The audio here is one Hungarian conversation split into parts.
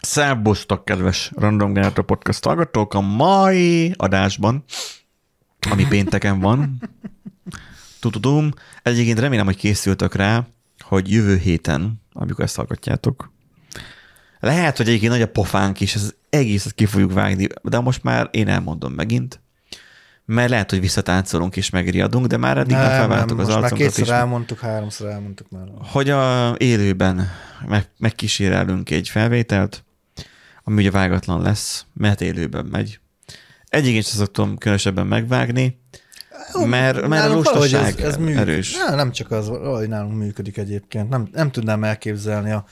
Szerbusztok, kedves Random Generator Podcast hallgatók! A mai adásban, ami pénteken van, tududum, egyébként remélem, hogy készültök rá, hogy jövő héten, amikor ezt hallgatjátok, lehet, hogy egyébként nagy a pofánk is, ez egészet ki fogjuk vágni, de most már én elmondom megint, mert lehet, hogy visszatáncolunk és megriadunk, de már eddig nem, már felváltuk az arcunkat is. kétszer elmondtuk, háromszor elmondtuk már. Hogy a élőben meg, megkísérelünk egy felvételt, ami ugye vágatlan lesz, mert élőben megy. Egyébként sem szoktam különösebben megvágni, mert, mert a lustaság ez, ez erős. Nem, nem csak az, hogy nálunk működik egyébként. Nem, nem tudnám elképzelni a,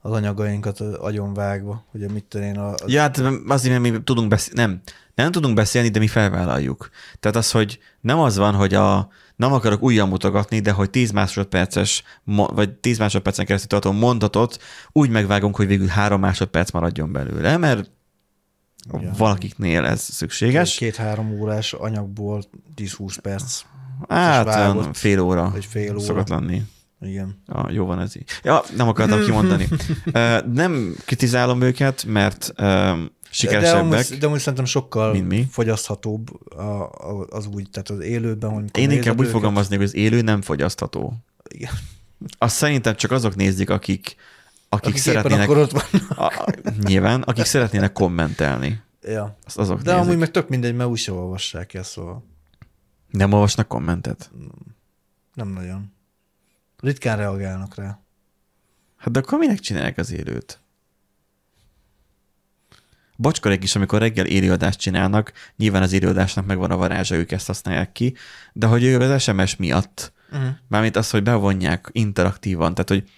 az anyagainkat agyonvágva, hogy mit tenni a... Ja, hát azért, mert mi tudunk beszélni, nem, nem tudunk beszélni, de mi felvállaljuk. Tehát az, hogy nem az van, hogy a, nem akarok újra mutogatni, de hogy 10 másodperces, vagy 10 másodpercen keresztül tartó mondatot úgy megvágunk, hogy végül 3 másodperc maradjon belőle, mert ja. valakiknél ez szükséges. Két-három órás anyagból 10-20 perc. Hát, vágott, fél óra. Vagy fél óra. Szokott lenni. Igen. Ja, jó van ez így. Ja, nem akartam kimondani. nem kritizálom őket, mert sikeresebbek. De amúgy, de amúgy szerintem sokkal mint mi. fogyaszthatóbb az úgy, tehát az élőben. Én inkább úgy fogalmaznék, hogy az élő nem fogyasztható. Igen. Azt szerintem csak azok nézik, akik, akik, akik szeretnének... ott vannak. A, nyilván, akik szeretnének kommentelni. Ja. Azt azok De nézik. amúgy meg tök mindegy, mert úgyse olvassák el, szóval. Nem olvasnak kommentet? Nem nagyon. Ritkán reagálnak rá. Hát de akkor minek csinálják az élőt? Bocskorék is, amikor reggel élőadást csinálnak, nyilván az élőadásnak megvan a varázsa, ők ezt használják ki, de hogy ő az SMS miatt, uh-huh. mármint az, hogy bevonják interaktívan, tehát hogy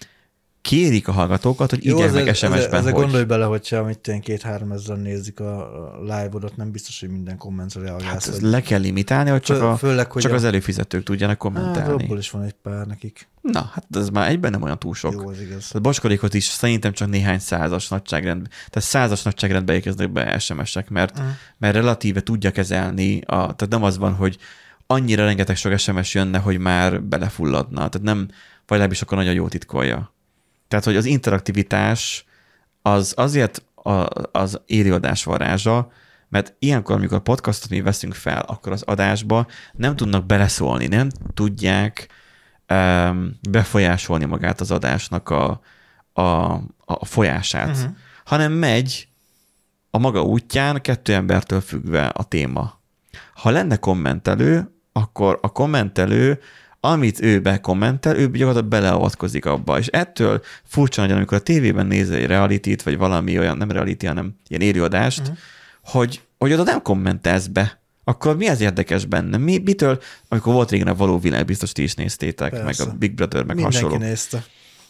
kérik a hallgatókat, hogy írják meg SMS-ben, hogy... gondolj bele, hogyha mit tényleg két-három ezeren nézik a live-odat, nem biztos, hogy minden kommentre reagálsz. Hát le kell limitálni, hogy csak, a, Főleg, hogy csak a... az előfizetők tudjanak kommentálni. Hát, abból is van egy pár nekik. Na, hát ez már egyben nem olyan túl sok. Jó, az igaz. Tehát bocskorékot is szerintem csak néhány százas nagyságrend, tehát százas nagyságrendbe érkeznek be SMS-ek, mert, uh-huh. mert relatíve tudja kezelni, a, tehát nem az van, hogy annyira rengeteg sok SMS jönne, hogy már belefulladna. Tehát nem, vagy legalábbis akkor nagyon jó titkolja. Tehát, hogy az interaktivitás az azért az élőadás varázsa, mert ilyenkor, amikor podcastot mi veszünk fel, akkor az adásba nem tudnak beleszólni, nem tudják um, befolyásolni magát az adásnak a, a, a folyását, uh-huh. hanem megy a maga útján kettő embertől függve a téma. Ha lenne kommentelő, akkor a kommentelő amit ő bekommentel, ő gyakorlatilag beleavatkozik abba. És ettől furcsa nagyon, amikor a tévében néz egy reality vagy valami olyan, nem reality, hanem ilyen élőadást, uh-huh. hogy, hogy oda nem kommentelsz be. Akkor mi az érdekes benne? Mi, mitől, amikor volt régen a való világ, biztos ti is néztétek, Persze. meg a Big Brother, meg Mindenki hasonló. nézte.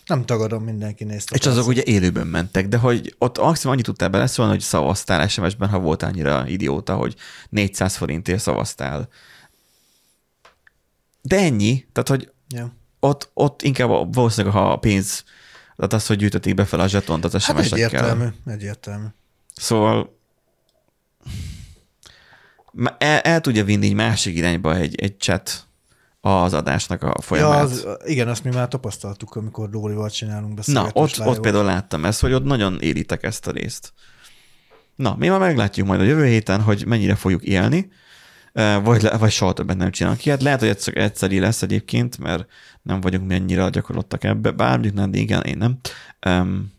Nem tagadom, mindenki nézte. És persze. azok ugye élőben mentek, de hogy ott maximum annyit tudtál beleszólni, hogy szavaztál SMS-ben, ha volt annyira idióta, hogy 400 forintért szavaztál de ennyi, tehát hogy yeah. ott, ott inkább valószínűleg, ha a pénz, tehát az, hogy gyűjtötték be fel a zsetont az SMS-ekkel. Hát egyértelmű, egyértelmű. Szóval el, el tudja vinni egy másik irányba egy, egy chat az adásnak a folyamát. Ja, az, igen, azt mi már tapasztaltuk, amikor Dórival csinálunk Na, ott, ott például láttam ezt, hogy ott nagyon éritek ezt a részt. Na, mi már meglátjuk majd a jövő héten, hogy mennyire fogjuk élni, vagy, vagy soha többet nem csinálnak ilyet. Lehet, hogy egyszer, egyszeri lesz egyébként, mert nem vagyunk mi annyira gyakorlottak ebbe, bár mondjuk nem, igen, én nem.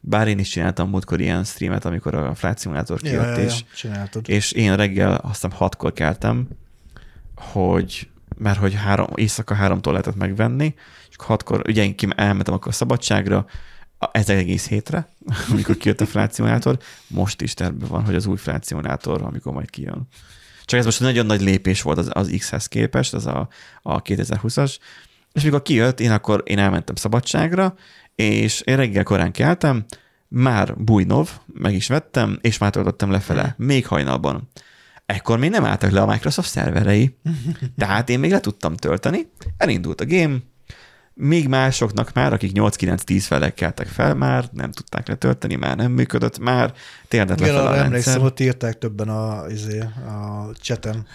Bár én is csináltam múltkor ilyen streamet, amikor a Flight Simulator kijött, ja, ja, és, ja, és én reggel azt hiszem hatkor keltem, hogy mert hogy három, éjszaka háromtól lehetett megvenni, és hatkor, ugye én elmentem akkor a szabadságra, ez egész hétre, amikor kijött a Flight Simulator, most is terve van, hogy az új Flight Simulator, amikor majd kijön. Csak ez most nagyon nagy lépés volt az, az X-hez képest, az a, a 2020-as, és mikor kijött, én akkor én elmentem szabadságra, és én reggel korán keltem, már Bujnov, meg is vettem, és már töltöttem lefele, hmm. még hajnalban. Ekkor még nem álltak le a Microsoft szerverei, tehát én még le tudtam tölteni, elindult a game, Még másoknak már, akik 8-9-10 felek keltek fel, már nem tudták letölteni, már nem működött, már térdet Igen, a arra emlékszem, ott írták többen a, izé, a chaten,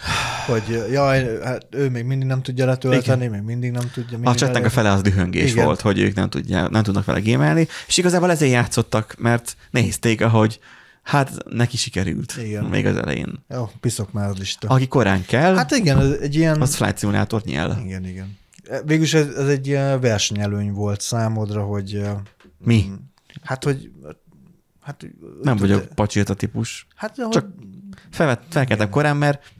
hogy jaj, hát ő még mindig nem tudja letölteni, még mindig nem tudja. A mindig chatnek a fele az dühöngés Igen. volt, hogy ők nem, tudják, nem tudnak vele gémelni, és igazából ezért játszottak, mert nézték, ahogy hát neki sikerült Igen. még az elején. Jó, piszok már az Isten. Aki korán kell, Hát igen, egy ilyen... az Flight Simulator nyel. Igen, igen. Végülis ez, ez egy versenyelőny volt számodra, hogy... eh, Mi? mm, Hát, hogy... Hát, Nem tud- vagyok pacsirta típus. Hát, Csak csak Felvett, felkeltem korán, mert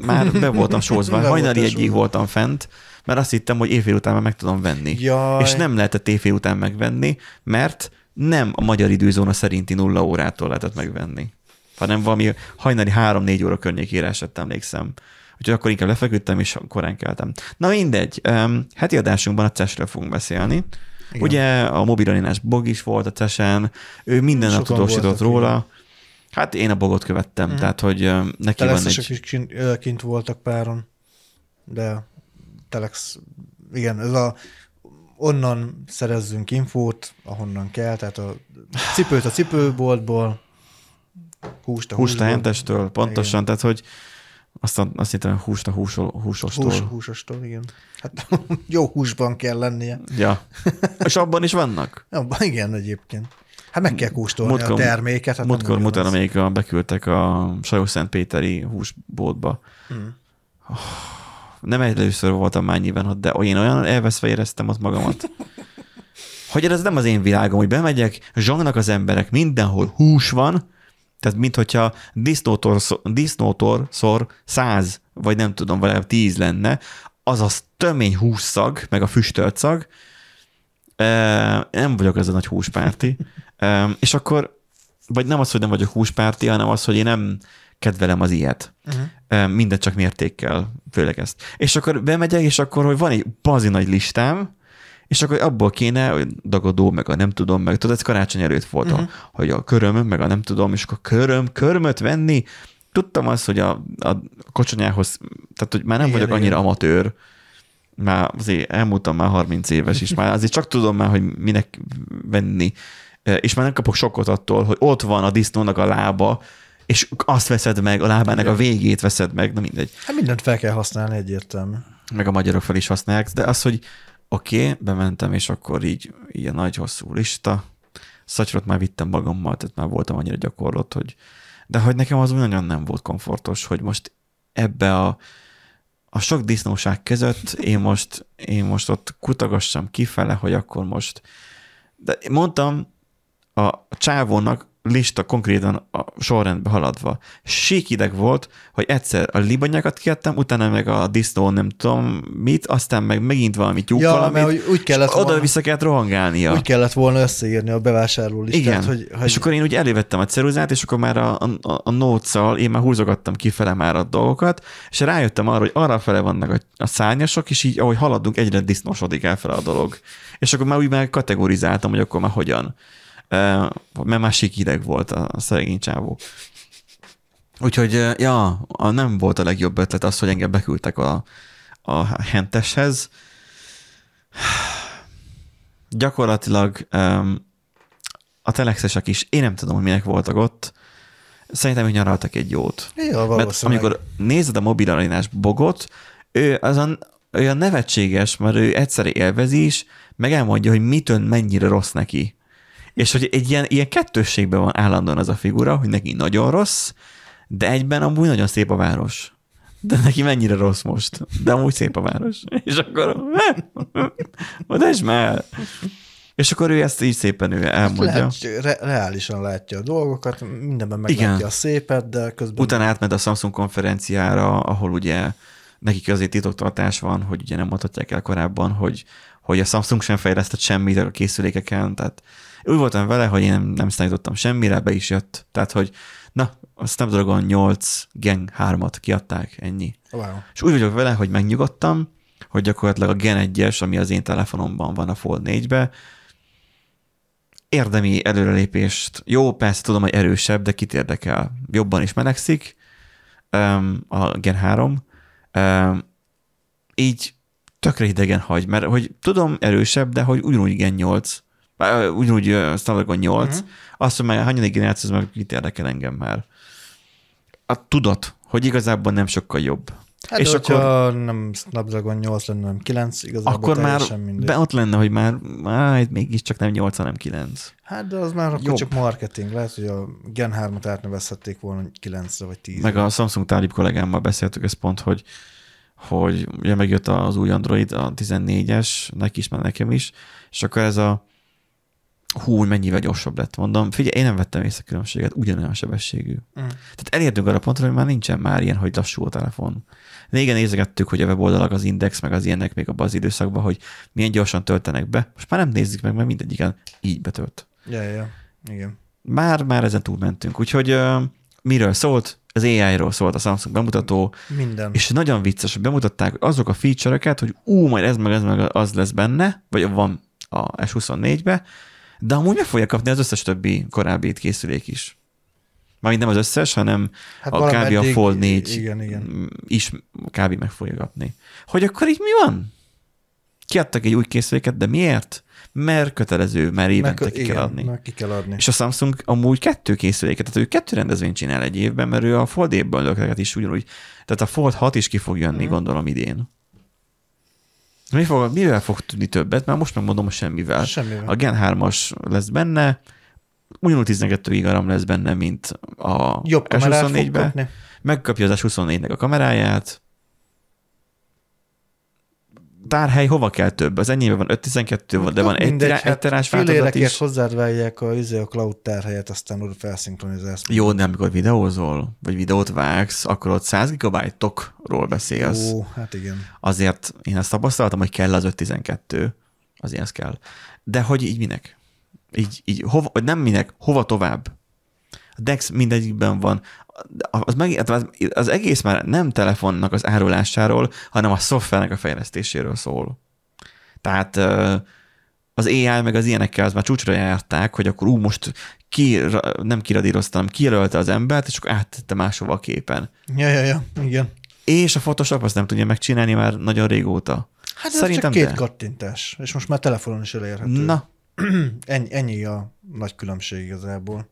már be voltam sózva. Hajnali egyig voltam fent, mert azt hittem, hogy évfél után már meg tudom venni. Jaj. És nem lehetett évfél után megvenni, mert nem a magyar időzóna szerinti nulla órától lehetett megvenni, hanem valami hajnali 3-4 óra környékére esett, emlékszem. Úgyhogy akkor inkább lefeküdtem, és korán keltem. Na mindegy, um, heti adásunkban a CES-ről fogunk beszélni. Igen. Ugye a mobilalinás Bog is volt a CES-en, ő minden nap tudósított róla. igen. Hát én a bogot követtem, mm. tehát hogy neki van egy... is kint, kint voltak páron, de telex, igen, ez a onnan szerezzünk infót, ahonnan kell, tehát a cipőt a cipőboltból, húst a Húst a hentestől, pontosan, Igen. tehát hogy azt, azt hittem, húst a húsol, húsostól. hús, húsostól, igen. Hát jó húsban kell lennie. Ja. És abban is vannak? Ja, igen, egyébként. Hát meg kell kóstolni Múltkor- a terméket. Hát Múltkor ugyanaz. amelyik a, beküldtek a Sajó-Szentpéteri húsbótba. Hmm. Nem először voltam már nyilván ott, de én olyan elveszve éreztem ott magamat. Hogy ez nem az én világom, hogy bemegyek, zsongnak az emberek, mindenhol hús van, tehát mint hogyha disznótor, disznótor szor száz, vagy nem tudom, vagy tíz lenne, az az tömény hússzag, meg a füstölt szag, nem vagyok ez a nagy húspárti. És akkor, vagy nem az, hogy nem vagyok húspárti, hanem az, hogy én nem kedvelem az ilyet. Uh-huh. Ö, Mindet csak mértékkel, főleg ezt. És akkor bemegyek, és akkor, hogy van egy bazi nagy listám, és akkor abból kéne, hogy dagadó, meg a nem tudom, meg tudod, ez karácsony előtt volt, uh-huh. a, hogy a köröm, meg a nem tudom, és akkor köröm, körmöt venni, tudtam azt, hogy a, a kocsonyához, tehát hogy már nem Igen, vagyok igen. annyira amatőr, már azért elmúltam már 30 éves is, már azért csak tudom már, hogy minek venni, E, és már nem kapok sokkot attól, hogy ott van a disznónak a lába, és azt veszed meg, a lábának a végét veszed meg, na mindegy. Hát mindent fel kell használni egyértelmű. Meg a magyarok fel is használják, de az, hogy oké, okay, bementem, és akkor így, a nagy hosszú lista, szatyrot már vittem magammal, tehát már voltam annyira gyakorlott, hogy de hogy nekem az úgy nagyon nem volt komfortos, hogy most ebbe a, a sok disznóság között én most, én most ott kutagassam kifele, hogy akkor most de mondtam a csávónak lista konkrétan a sorrendbe haladva. Síkideg volt, hogy egyszer a libanyákat kiadtam, utána meg a disznó nem tudom mit, aztán meg megint valami tyúk Ja, valamit, mert úgy kellett volna- oda-vissza kellett rohangálnia. Úgy kellett volna összeírni a bevásárló listát, Igen, hogy, hogy és akkor én úgy elővettem a ceruzát, és akkor már a, a, a notes én már húzogattam kifele már a dolgokat, és rájöttem arra, hogy arra fele vannak a, a szárnyasok, és így ahogy haladunk, egyre disznósodik elfele a dolog. És akkor már úgy már kategorizáltam, hogy akkor már hogyan. Mert már sík ideg volt a, szegény csávó. Úgyhogy, ja, a, nem volt a legjobb ötlet az, hogy engem beküldtek a, a henteshez. Gyakorlatilag a telexesek is, én nem tudom, hogy minek voltak ott, szerintem ők nyaraltak egy jót. Ja, Mert amikor nézed a mobilalinás bogot, ő azon olyan nevetséges, mert ő egyszer élvezi is, meg elmondja, hogy mitől mennyire rossz neki. És hogy egy ilyen, ilyen kettősségben van állandóan az a figura, hogy neki nagyon rossz, de egyben amúgy nagyon szép a város. De neki mennyire rossz most. De amúgy szép a város. És akkor, odasd már. És akkor ő ezt így szépen ő elmondja. Lehet, re- reálisan látja a dolgokat, mindenben meglátja Igen. a szépet, de közben... Utána átment a Samsung konferenciára, ahol ugye nekik azért titoktartás van, hogy ugye nem mondhatják el korábban, hogy, hogy a Samsung sem fejlesztett semmit a készülékeken, tehát úgy voltam vele, hogy én nem, nem számítottam semmire, be is jött. Tehát, hogy na, a Snapdragon 8 Gen 3-at kiadták, ennyi. Wow. És úgy vagyok vele, hogy megnyugodtam, hogy gyakorlatilag a Gen 1-es, ami az én telefonomban van a Fold 4-be, érdemi előrelépést. Jó, persze tudom, hogy erősebb, de kit érdekel. Jobban is melegszik a Gen 3. Um, így tökre hidegen hagy, mert hogy tudom erősebb, de hogy ugyanúgy igen 8, ugyanúgy ö, Snapdragon 8, uh-huh. azt hogy hanyadik generáció, az meg mit érdekel engem már. A tudat, hogy igazából nem sokkal jobb. Hát és akkor- nem Snapdragon 8 lenne, nem 9, igazából Akkor már mindegy. be ott lenne, hogy már itt mégiscsak nem 8, hanem 9. Hát de az már akkor Jobb. csak marketing. Lehet, hogy a Gen 3-at átnevezhették volna 9-re vagy 10 Meg a Samsung tárgyib kollégámmal beszéltük ezt pont, hogy, hogy ugye megjött az új Android, a 14-es, neki is, meg nekem is, és akkor ez a hú, mennyivel gyorsabb lett, mondom. Figyelj, én nem vettem észre különbséget, ugyanolyan sebességű. Mm. Tehát elértünk arra pontra, hogy már nincsen már ilyen, hogy lassú a telefon. Régen nézegettük, hogy a weboldalak, az Index, meg az ilyenek még abban az időszakban, hogy milyen gyorsan töltenek be. Most már nem nézzük meg, mert mindegyiken így betölt. Ja, ja, ja. Igen. Már, már ezen túl mentünk. Úgyhogy uh, miről szólt? Az AI-ról szólt a Samsung bemutató, Minden. és nagyon vicces, hogy bemutatták azok a feature-öket, hogy ú, majd ez meg ez meg az lesz benne, vagy van a S24-be, de amúgy meg fogja kapni az összes többi korábbi készülék is. Mármint nem az összes, hanem Hát a kb. a Fold 4 Igen, igen. is kb. meg fogja kapni. Hogy akkor így mi van? Kiadtak egy új készüléket, de miért? Mert kötelező, mert évente Meg- ki kell igen, adni. meg ki kell adni. És a Samsung amúgy kettő készüléket, tehát ő kettő rendezvényt csinál egy évben, mert ő a Fold évből is ugyanúgy, tehát a Fold 6 is ki fog jönni, Mhm. gondolom idén. Mi fog, mivel fog tudni többet? Mert most megmondom, hogy semmivel. Semmivel. A Gen 3-as lesz benne, ugyanúgy 12 GB RAM lesz benne, mint a Jobb kamerát fog S24-be. kapni. Megkapja az S24-nek a kameráját. Tárhely hova kell több? Az enyémben van 512, van, de van egy, Mindegy, egy terás változat is. hozzád válják a, izé, a cloud tárhelyet, aztán oda felszinkronizálsz. Jó, de amikor videózol, vagy videót vágsz, akkor ott 100 gigabájtokról beszélsz. Ó, hát igen. Azért én ezt tapasztaltam, hogy kell az 512. Azért ez kell. De hogy így minek? Így, így hova, nem minek, hova tovább? A DeX mindegyikben van. Az, meg, az, az egész már nem telefonnak az árulásáról, hanem a szoftvernek a fejlesztéséről szól. Tehát az AI meg az ilyenekkel az már csúcsra járták, hogy akkor ú, most ki, nem kiradírozta, hanem kijelölte az embert, és akkor áttette máshova a képen. Ja, ja, ja, igen. És a Photoshop azt nem tudja megcsinálni már nagyon régóta. Hát ez csak két kattintás, és most már telefonon is elérhető. Na, Ennyi, ennyi a nagy különbség igazából.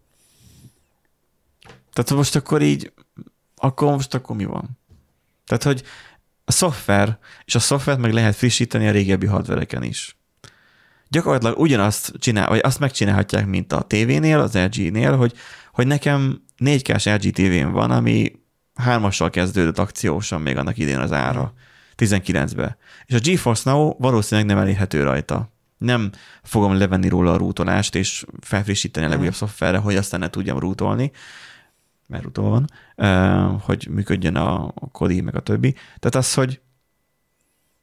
Tehát most akkor így, akkor most akkor mi van? Tehát, hogy a szoftver, és a szoftvert meg lehet frissíteni a régebbi hardvereken is. Gyakorlatilag ugyanazt csinál, vagy azt megcsinálhatják, mint a tévénél, az LG-nél, hogy, hogy nekem 4K-s LG tévén van, ami hármassal kezdődött akciósan még annak idén az ára, 19-be. És a GeForce Now valószínűleg nem elérhető rajta. Nem fogom levenni róla a rútolást, és felfrissíteni a legújabb szoftverre, hogy aztán ne tudjam rútolni, mert rútol van, hogy működjön a Kodi, meg a többi. Tehát az, hogy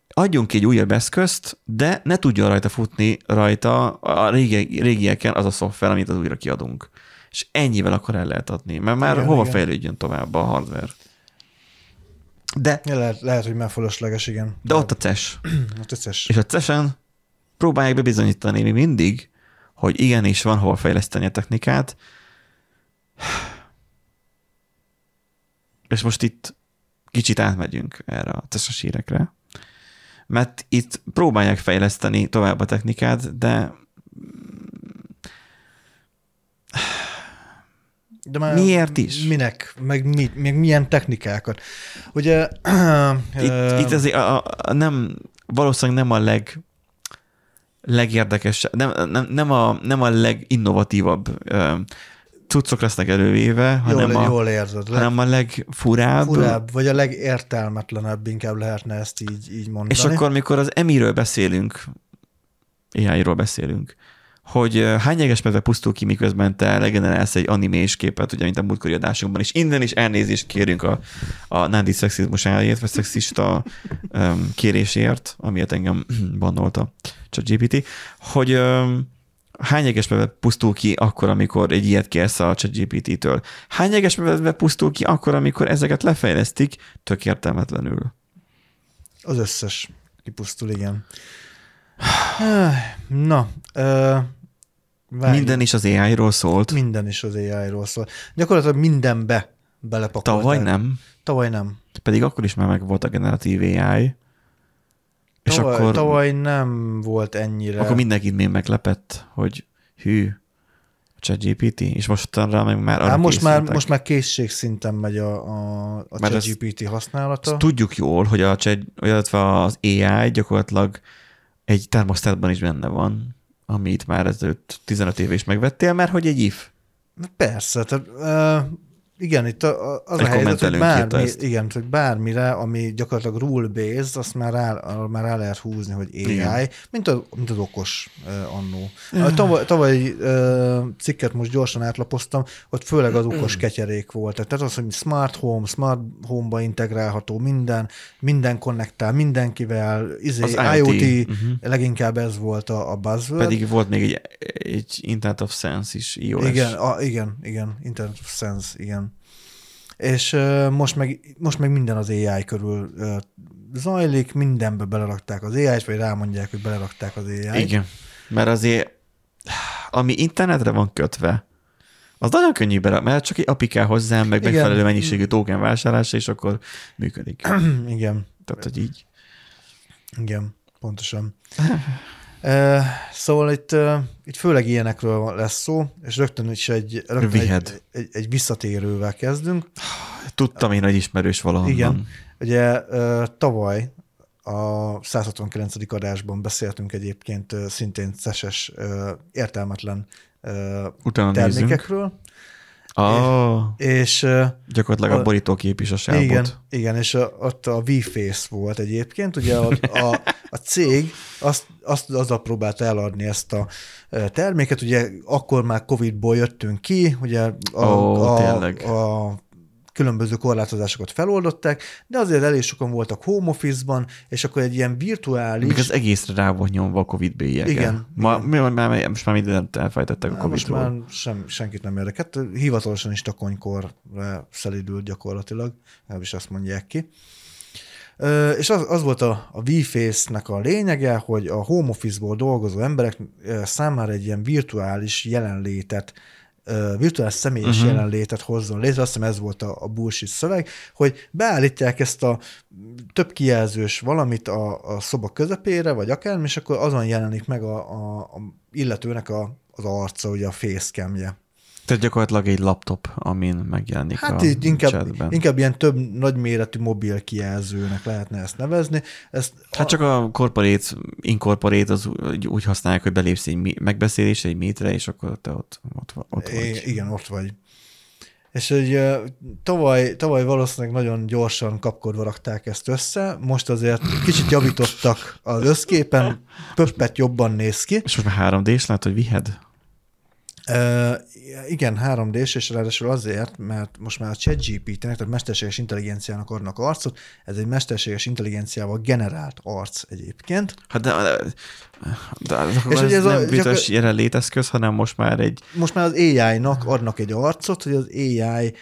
adjunk ki egy újabb eszközt, de ne tudjon rajta futni rajta a régi, régieken az a szoftver, amit az újra kiadunk. És ennyivel akkor el lehet adni, mert már Igen, hova igen. fejlődjön tovább a hardware. De, Ja, lehet, lehet, hogy már fölösleges, igen. de ott a CES. a összes. És a CES-en próbálják bebizonyítani mi mindig, hogy igenis van hol fejleszteni a technikát. És most itt kicsit átmegyünk erre a CES-es hírekre, mert itt próbálják fejleszteni tovább a technikát, de De már Miért is? Minek? Meg, mi, meg milyen technikákat? Ugye... itt, itt azért a, a, a nem, valószínűleg nem a leg legérdekesebb, nem, nem, nem, a, nem a leginnovatívabb ö, cuccok lesznek elővéve, hanem, jól, a, jól érzed. Hanem a legfurább. furább, vagy a legértelmetlenebb, inkább lehetne ezt így, így mondani. És akkor, mikor az emiről beszélünk, AI-ról beszélünk, hogy hány jegesmedve pusztul ki, miközben te legenerálsz egy animés képet, ugye, mint a múltkori adásunkban, és innen is elnézést kérünk a, a nádi szexizmusáért, vagy szexista um, kérésért, amiért engem bannolta ChatGPT, hogy um, hány jegesmedve pusztul ki akkor, amikor egy ilyet kérsz a ChatGPT-től? Hány jegesmedve pusztul ki akkor, amikor ezeket lefejlesztik tök értelmetlenül? Az összes kipusztul, igen. Na, ö, Minden is az AI-ról szólt. minden is az AI-ról szól. Gyakorlatilag mindenbe belepakolták. Tavaly nem, Tavaly nem. pedig akkor is már meg volt a generatív AI. És tavaly, akkor, tavaly nem volt ennyire. akkor mindenkit még meglepett, hogy hű, a ChatGPT, és mostanra meg már arra Hát most már, most már készségszinten megy a, a, a ezt- ChatGPT használata. Azt tudjuk jól, hogy a chat, illetve az AI gyakorlatilag egy termosztátban is benne van, amit már ezelőtt 15 éve is megvettél, mert hogy egy if. Persze, tehát igen, itt a, a- az a Egy helyzet, hogy bármi, ezt. igen, hogy bármire, ami gyakorlatilag rule-based, azt már rá, már rá lehet húzni, hogy AI, Igen. mint, a, mint az okos uh, annó. A tavaly, tavaly uh, cikket most gyorsan átlapoztam, ott főleg az okos ketyerék volt. Tehát az, hogy smart home, smart home-ba integrálható minden, minden konnektál mindenkivel, izé, Az IoT, IoT, IoT mhm. leginkább ez volt a, a buzzword. Pedig volt még egy, egy Internet of Sense is, iOS. Igen, a, igen, igen, Internet of Sense, igen. És most, meg, most meg minden az AI körül zajlik, mindenbe belerakták az AI-t, vagy rámondják, hogy belerakták az AI-t. Igen, mert azért, ami internetre van kötve, az nagyon könnyű bele, mert csak egy API kell hozzá, meg Igen. megfelelő mennyiségű token vásárlása, és akkor működik. igen, Tehát, hogy így. igen, pontosan. Szóval itt, itt főleg ilyenekről lesz szó, és rögtön is egy, rögtön Vihed. egy, egy, egy visszatérővel kezdünk. Tudtam én, hogy ismerős valahonnan. Igen. Ugye tavaly a 169. adásban beszéltünk egyébként szintén szeses, értelmetlen Utána nézzünk. termékekről, Ah, és uh, gyakorlatilag a A- borítókép is a sávbot. igen, igen, és a, ott a V-Face volt egyébként, ugye a, a, a cég azt, azt azzal próbált eladni ezt a ö, terméket, ugye akkor már Covid-ból jöttünk ki, ugye a, Ó, a, tényleg. a különböző korlátozásokat feloldották, de azért elég sokan voltak home office-ban, és akkor egy ilyen virtuális... Még az egészre rá volt nyomva a Covid bélyege. Igen, Ma, igen. Mi, már, most már mindent elfejtettek a Á, most már sem, senkit nem érdekelt. Hivatalosan is takonykorra szelidült gyakorlatilag, is azt mondják ki. És az, az volt a, a V-Face-nek a lényege, hogy a home office-ból dolgozó emberek számára egy ilyen virtuális jelenlétet, virtuális személyes uh-huh. jelenlétet hozzon létre, azt hiszem ez volt a, a bullshit szöveg, hogy beállítják ezt a több kijelzős valamit a, a szoba közepére, vagy akármi, és akkor azon jelenik meg a, a, a illetőnek a, az arca, ugye a facecamje. Tehát gyakorlatilag egy laptop, amin megjelenik Hát a inkább, chatben. inkább ilyen több nagyméretű mobil kijelzőnek lehetne ezt nevezni. Ezt Hát csak a corporate, incorporate az úgy, úgy használják, hogy belépsz egy megbeszélésre, egy meetre, és akkor te ott, ott, ott vagy. igen, ott vagy. És hogy tavaly, tavaly valószínűleg nagyon gyorsan kapkodva rakták ezt össze, most azért kicsit javítottak az összképen, pöppet jobban néz ki. És most már 3D-s lát, hogy vihed? Uh, igen, 3D-s, és ráadásul azért, mert most már a ChatGPT-nek, tehát mesterséges intelligenciának adnak arcot, ez egy mesterséges intelligenciával generált arc egyébként. Hát de, de, de, de És ez ez a- nem virtuális gyakor- jelenléteszköz, hanem most már egy Most már az AI-nak adnak egy arcot, hogy az AI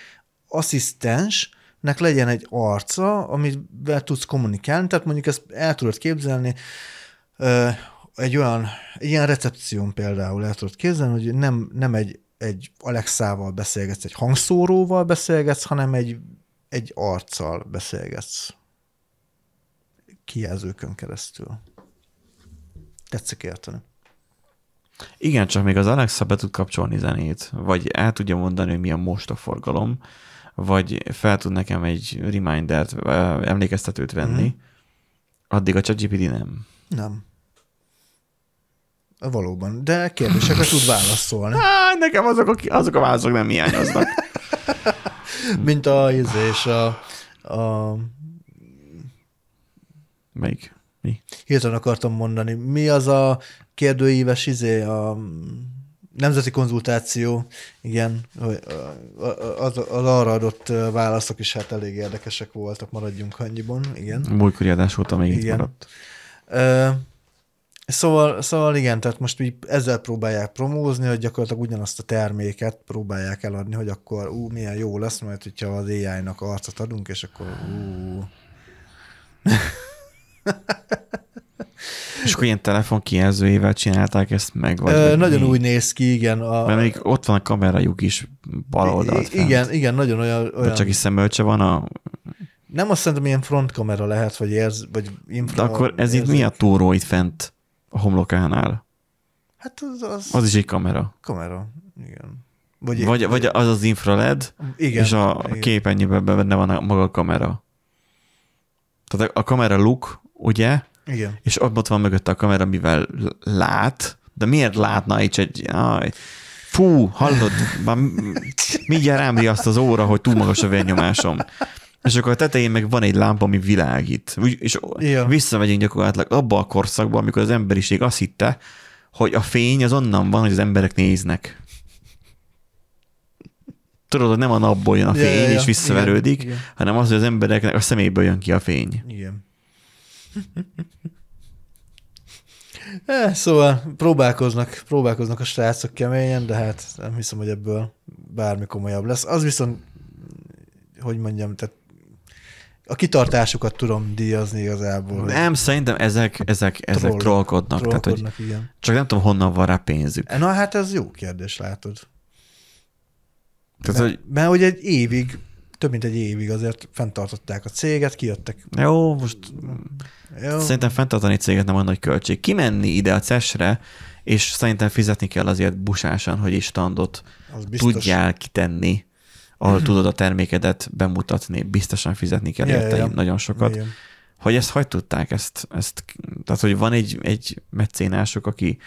asszisztensnek legyen egy arca, amivel tudsz kommunikálni, tehát mondjuk ezt el tudod képzelni, egy olyan, egy ilyen recepción például el tudod képzelni, hogy nem, nem egy, egy Alexával beszélgetsz, egy hangszóróval beszélgetsz, hanem egy, egy arccal beszélgetsz. Kijelzőkön keresztül. Tetszik érteni. Igen, csak még az Alexa be tud kapcsolni zenét, vagy el tudja mondani, hogy milyen most a forgalom, vagy fel tud nekem egy remindert, emlékeztetőt venni, Mhm. addig a ChatGPT nem. Nem. Valóban, de kérdésekre tud válaszolni. Á, nekem azok a, azok a válaszok nem hiányoznak. Mint a izé és a, a Melyik? Mi? hirtelen akartam mondani, mi az a kérdőíves izé, a nemzeti konzultáció, igen, az, az arra adott válaszok is hát elég érdekesek voltak, maradjunk annyiban, igen. A múltkori adás óta még itt Igen. maradt. Ö, Szóval, szóval igen, tehát most így ezzel próbálják promózni, hogy gyakorlatilag ugyanazt a terméket próbálják eladni, hogy akkor ú, milyen jó lesz, mert hogyha az AI-nak arcot adunk, és akkor ú, És akkor ilyen telefon kijelzőjével csinálták ezt meg? Vagy, Ö, nagyon mi? úgy néz ki, igen. A, Mert még ott van a kamerajuk is bal oldalt I- igen, igen, nagyon olyan, olyan csak is szemölcse van a Nem azt szerintem ilyen frontkamera lehet, vagy érz, vagy infra. De akkor ez itt mi a túró itt fent a homlokánál? Hát az, az, Az is egy kamera. kamera. Igen. Vagy, Vagy, vagy az az infrared, igen, és a igen. képernyőben benne van a maga a kamera. Tehát a kamera look, ugye, Igen. és ott van mögötte a kamera, mivel lát, de miért látna itt egy... Aj, fú, hallod, már mindjárt rám riaszt az óra, hogy túl magas a vérnyomásom. És akkor a tetején meg van egy lámpa, ami világít. Úgy- És Ja. visszamegyünk gyakorlatilag abba a korszakba, amikor az emberiség azt hitte, hogy a fény az onnan van, hogy az emberek néznek. Tudod, hogy nem a napból jön a Ja, fény, ja, ja. és visszaverődik, Igen, igen. hanem az, hogy az embereknek a szeméből jön ki a fény. Igen. Eh, szóval próbálkoznak, próbálkoznak a srácok keményen, de hát nem hiszem, hogy ebből bármi komolyabb lesz. Az viszont, hogy mondjam, tehát a kitartásukat tudom díjazni igazából. Nem, szerintem ezek, ezek, ezek Troll- trollkodnak. Tehát, hogy igen. csak nem tudom, honnan van rá pénzük. Na hát ez jó kérdés, látod. Tehát, mert, hogy mert hogy egy évig, több mint egy évig azért fenntartották a céget, kijöttek. jó, most Jó, szerintem fenntartani céget nem olyan nagy költség. Kimenni ide a CES-re, és szerintem fizetni kell azért busásan, hogy is standot tudjál kitenni, ahol tudod a termékedet bemutatni, biztosan fizetni kell Ja, érte ja. nagyon sokat. Igen. Hogy ezt hogy tudták ezt, ezt tehát hogy van egy, egy meccénások, aki,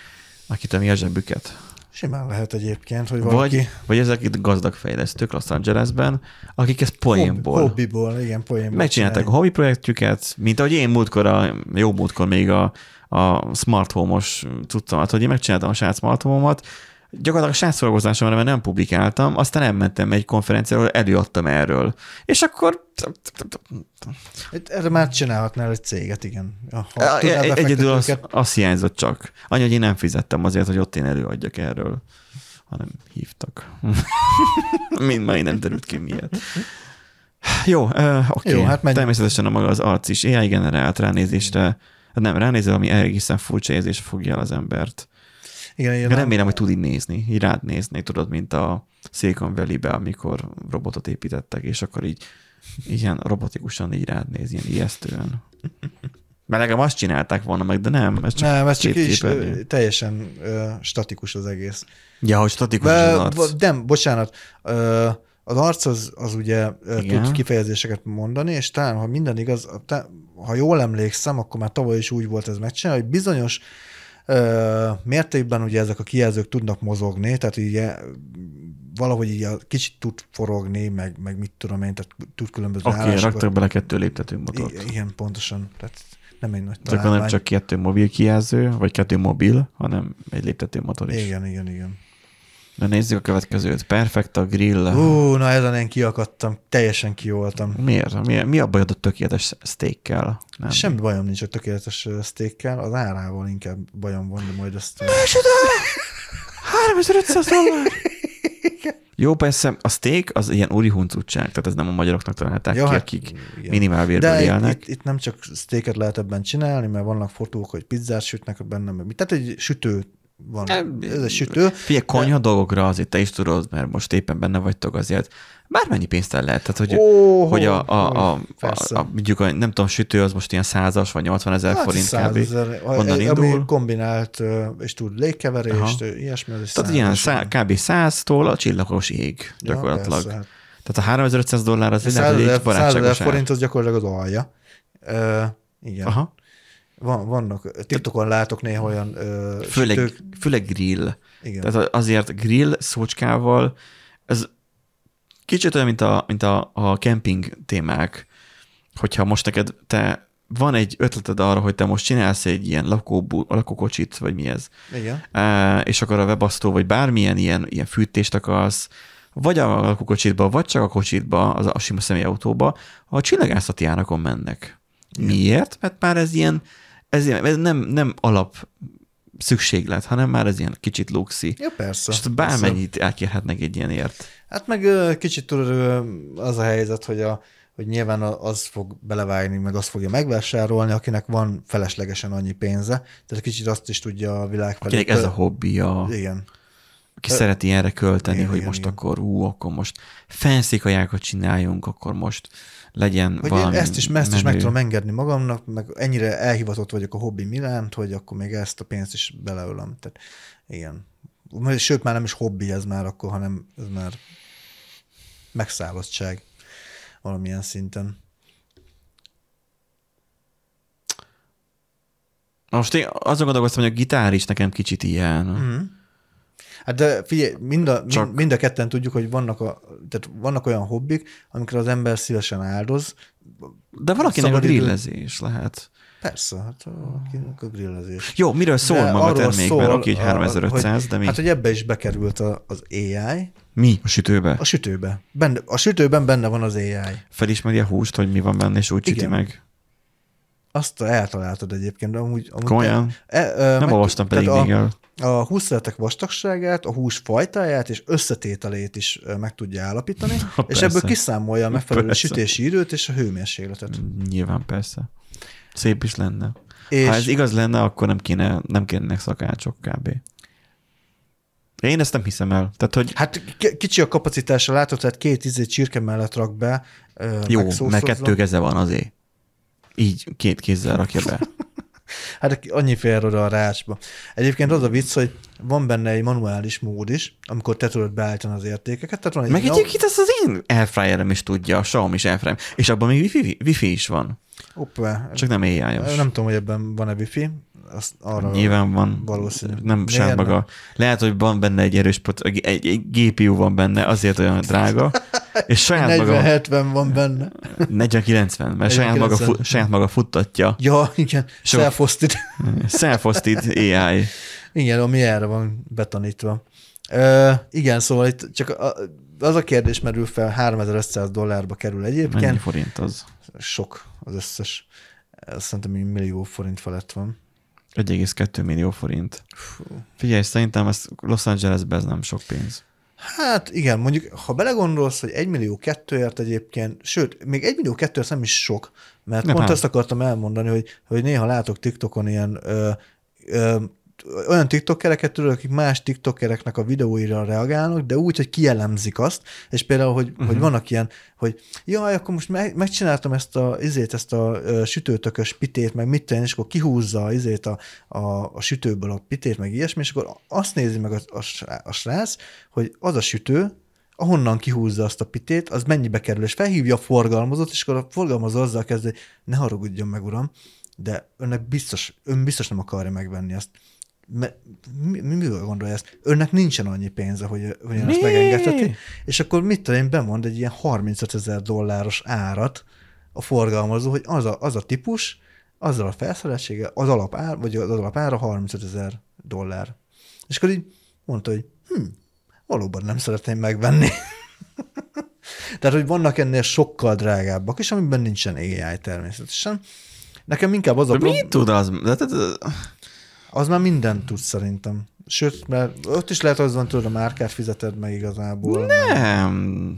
akitől mi a zsebüket. Simán lehet egyébként, hogy valaki Vagy, vagy ezek itt gazdag fejlesztők Los Angelesben, akik ezt poénból hobbiból, igen, poénból megcsinálták a hobby projektjüket, mint ahogy én múltkor, a, jó múltkor még a, a smart home-os cuccomat, hogy én megcsináltam a saját smart home-omat, gyakorlatilag a saját szolgozásomra, mert nem publikáltam, aztán elmentem egy konferenciára, ahol előadtam erről. És akkor Erre már csinálhatnál egy céget, igen. Ha tudnál egy- egyedül az, az hiányzott csak. Annyi, hogy én nem fizettem azért, hogy ott én előadjak erről, hanem hívtak. Mind már nem derült ki miért. Jó, uh, oké. Jó, hát menjünk. Természetesen a maga az arc is AI generált ránézésre, nem ránézel, ami egészen furcsa érzés fogja el az embert. Igen, Igen, Remélem, hogy tud így nézni, így rád nézni, tudod, mint a Silicon Valley-be, amikor robotot építettek, és akkor így ilyen robotikusan így rád néz, ilyen ijesztően. Mert legalább azt csinálták volna meg, de nem, ez csak Nem, ez csak így teljesen ö, statikus az egész. Ja, hogy statikus Be, az arc. nem, bocsánat, ö, az arc az, az ugye Igen. tud kifejezéseket mondani, és talán, ha minden igaz, ha jól emlékszem, akkor már tavaly is úgy volt ez megcsinálva, hogy bizonyos ö, mértékben ugye ezek a kijelzők tudnak mozogni, tehát ugye valahogy így a, kicsit tud forogni, meg, meg mit tudom én, tehát tud különböző Oké, okay, raktak bele kettő léptetőmotort. I- igen, pontosan. Tehát nem egy nagy Csak nem találmány. csak kettő mobil kijelző, vagy kettő mobil, hanem egy léptető motor is. Igen, igen, igen. Na nézzük a következőt. Perfect a grill. Uh. Ú, na ezen én kiakadtam, teljesen kioltam. Miért? Mi, mi a bajod a tökéletes steakkel? Nem. Semmi bajom nincs a tökéletes steakkel, az árával inkább bajom van, de majd ezt... 3500 dollár! Jó, persze, a steak az ilyen úri huncutság, tehát ez nem a magyaroknak találták Ja, ki, hát akik igen. minimálbérből De élnek. itt, itt, nem csak steaket lehet ebben csinálni, mert vannak fotók, hogy pizzát sütnek benne, meg. Tehát egy sütő van. Ez egy sütő. Figyelj, konyha dolgokra azért te is tudod, mert most éppen benne vagytok azért. Bármennyi pénzt el lehet. Tehát, hogy, Ó, hogy a, a, a, a, persze. a, mondjuk a, nem tudom, sütő az most ilyen százas vagy 80 ezer Hát forint 100 kb. ezer, Onnan ami indul. kombinált, és tud légkeverést, Aha. ilyesmi. az Tehát ilyen szá, kb. 100-tól a csillagos ég Ja, gyakorlatilag. persze, hát. Tehát a 3500 dollár az egy 100 lehet, hogy ezer, egy 100 ezer forint az gyakorlatilag az alja. Ö, igen. Aha. Van, vannak, TikTokon látok néha olyan ö, Főleg, sütők. főleg grill. Igen. Tehát azért grill szócskával, ez kicsit olyan, mint a, mint a, a camping témák, hogyha most neked te van egy ötleted arra, hogy te most csinálsz egy ilyen lakóbú, lakókocsit, vagy mi ez, Igen. És akkor a webasztó, vagy bármilyen ilyen, ilyen fűtést akarsz, vagy a lakókocsitba, vagy csak a kocsitba, az a sima személyautóba, a csillagászati árakon mennek. Miért? Mert már ez ilyen, ez, ilyen, ez nem, nem alap szükséglet, hanem már ez ilyen kicsit luxi. Ja, persze. És bármennyit elkérhetnek egy ilyenért. Hát meg ö, kicsit tudod, ö, az a helyzet, hogy, a, hogy nyilván az fog belevágni, meg azt fogja megvásárolni, akinek van feleslegesen annyi pénze. Tehát kicsit azt is tudja a világ felé. Akinek ez a hobbija. Igen. aki szereti erre költeni, igen, hogy igen, most igen. akkor ú, akkor most fancy kajákat csináljunk, akkor most legyen Hogy valami én ezt is, ezt is meg menő. tudom engedni magamnak, meg ennyire elhivatott vagyok a hobbi Milánt, hogy akkor még ezt a pénzt is beleölöm. Tehát igen. Sőt, már nem is hobbi ez már akkor, hanem ez már megszállottság valamilyen szinten. Most én azon gondolkoztam, hogy a gitár is nekem kicsit ilyen. Mm. Hát de figyelj, mind a, Csak- mind a ketten tudjuk, hogy vannak, a, tehát vannak olyan hobbik, amikre az ember szívesen áldoz. De valakinek a grillezés lehet. Persze, hát akinek a grillezés. Jó, miről szól De maga a termék? szól, Mert oké, hogy a- 3500, de mi? Hát, hogy ebbe is bekerült a, az AI, Mi a sütőbe? a sütőbe. Benne, a sütőben benne van az AI. Felismeri a húst, hogy mi van benne, és úgy süti Igen. meg. Azt eltaláltad egyébként, de amúgy... amúgy Komolyan? E, ö, Nem meg- olvastam pedig még el. A, húszszeletek vastagságát, a hús fajtáját és összetételét is meg tudja állapítani, és persze. ebből kiszámolja a megfelelő Persze. sütési időt és a hőmérsékletet. Nyilván persze. Szép is lenne. És Ha ez igaz lenne, akkor nem kéne, nem kéne szakácsok kb. Én ezt nem hiszem el. Tehát, hogy Hát ki- kicsi a kapacitása, látod, tehát két izé csirke mellett rak be. jó, mert kettő keze van azért. Így két kézzel rakja be. Hát annyi fér oda a rácsba. Egyébként az a vicc, hogy van benne egy manuális mód is, amikor te tudod beállítani az értékeket. Tehát van egy Meg ilyen- egyébként ezt az én airfryerem is tudja, a Xiaomi is airfryerem. És abban még wifi, wifi is van. Hoppá. Csak nem ai Nem tudom, hogy ebben van-e wifi. Azt arra Nyilván van. valószínű. Nem saját maga. Lehet, hogy van benne egy erős, egy, egy, egy GPU van benne, azért olyan drága. És saját maga, 40-70 van benne. 40-90, mert saját maga, 40-90. fu, saját maga futtatja. Ja, igen. Sok- Self-hosted. Self-hosted AI. Igen, ami erre van betanítva. Ö, igen, szóval itt csak a, az a kérdés merül fel, 3500 dollárba kerül Mennyi egyébként. forint az? Sok az összes. Szerintem egy millió forint felett van. 1,2 millió forint. Fú. Figyelj, szerintem ez Los Angelesben ez nem sok pénz. Hát igen, mondjuk, ha belegondolsz, hogy 1 millió kettőért egyébként, sőt, még 1 millió kettőért nem is sok, mert Nem pont áll. ezt akartam elmondani, hogy, hogy néha látok TikTokon ilyen ö, ö, olyan tiktokereket tudod, akik más tiktokereknek a videóira reagálnak, de úgy, hogy kielemzik azt, és például, hogy, uh-huh. hogy vannak ilyen, hogy jaj, akkor most meg, megcsináltam ezt a, izét, ezt a sütőtökös pitét, meg mit tenni, és akkor kihúzza izét a, a, a sütőből a pitét, meg ilyesmi, és akkor azt nézi meg a, a, a srác, hogy az a sütő, ahonnan kihúzza azt a pitét, az mennyibe kerül, és felhívja a forgalmazót, és akkor a forgalmazó azzal kezd, hogy ne haragudjon meg, uram, de önnek biztos, ön biztos nem akarja megvenni ezt. Mert mi, mi, mivel gondolja ezt? Önnek nincsen annyi pénze, hogy, hogy ön ezt megengedheti. És akkor mit tudom én, bemond egy ilyen 35 ezer dolláros árat a forgalmazó, hogy az a, az a típus, azzal a felszereltséggel, az alapár, vagy az alapára 35 ezer dollár. És akkor így mondta, hogy hm, valóban nem szeretném megvenni. Tehát, hogy vannak ennél sokkal drágábbak is, amiben nincsen AI természetesen. Nekem inkább az a De mit tud az? De, de, de, az már mindent tud szerintem. Sőt, mert ott is lehet, hogy az van, tudod, a márkát fizeted meg igazából. meg- nem.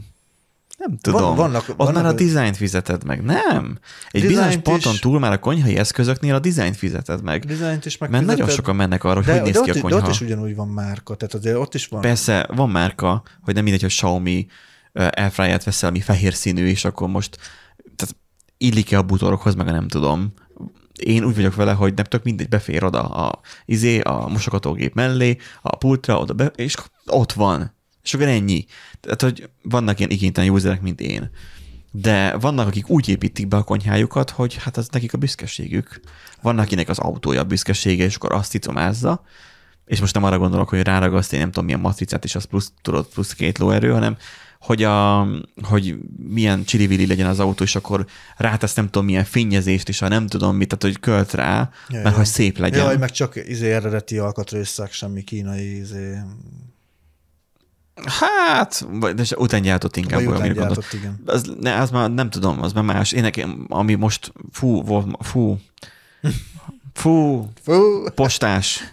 Nem tudom. Van- vannak- Ott vannak már a dizájnt fizeted meg. Nem. Egy bizonyos ponton is. túl már a konyhai eszközöknél a dizájnt fizeted meg. Dizájnt is Mert megfizeted. nagyon sokan mennek arra, hogy de, hogy néz de, ki ott, a de konyha. ott is ugyanúgy van márka, tehát azért ott is van. Persze, van márka, hogy nem mindegy, hogy Xiaomi airfryert veszel, ami fehér színű, és akkor most tehát illik-e a butorokhoz, meg a nem tudom. Én úgy vagyok vele, hogy nem tök mindegy, befér oda a, izé, a mosogatógép mellé, a pultra, oda be, és ott van. És akkor ennyi. Tehát, hogy vannak ilyen igénytelen userek, mint én. De vannak, akik úgy építik be a konyhájukat, hogy hát az nekik a büszkeségük. Vannak, akinek az autója a büszkesége, és akkor azt icomázza, és most nem arra gondolok, hogy ráragaszt, én nem tudom milyen matricát, és az plusz, tudod, plusz két lóerő, hanem hogy, a, hogy milyen csirivili legyen az autó, és akkor rátesz nem tudom milyen fényezést, és ha nem tudom mit, tehát hogy költ rá, Ja, mert hogy szép legyen. Jaj, meg csak izé eredeti alkatrészek, semmi kínai izé, Hát, de utángyártott inkább vagy olyan, után gyártott, igen. Az, ne, az már nem tudom, az már más. Én nekem, ami most, fú, volt, fú, fú, Fú, postás,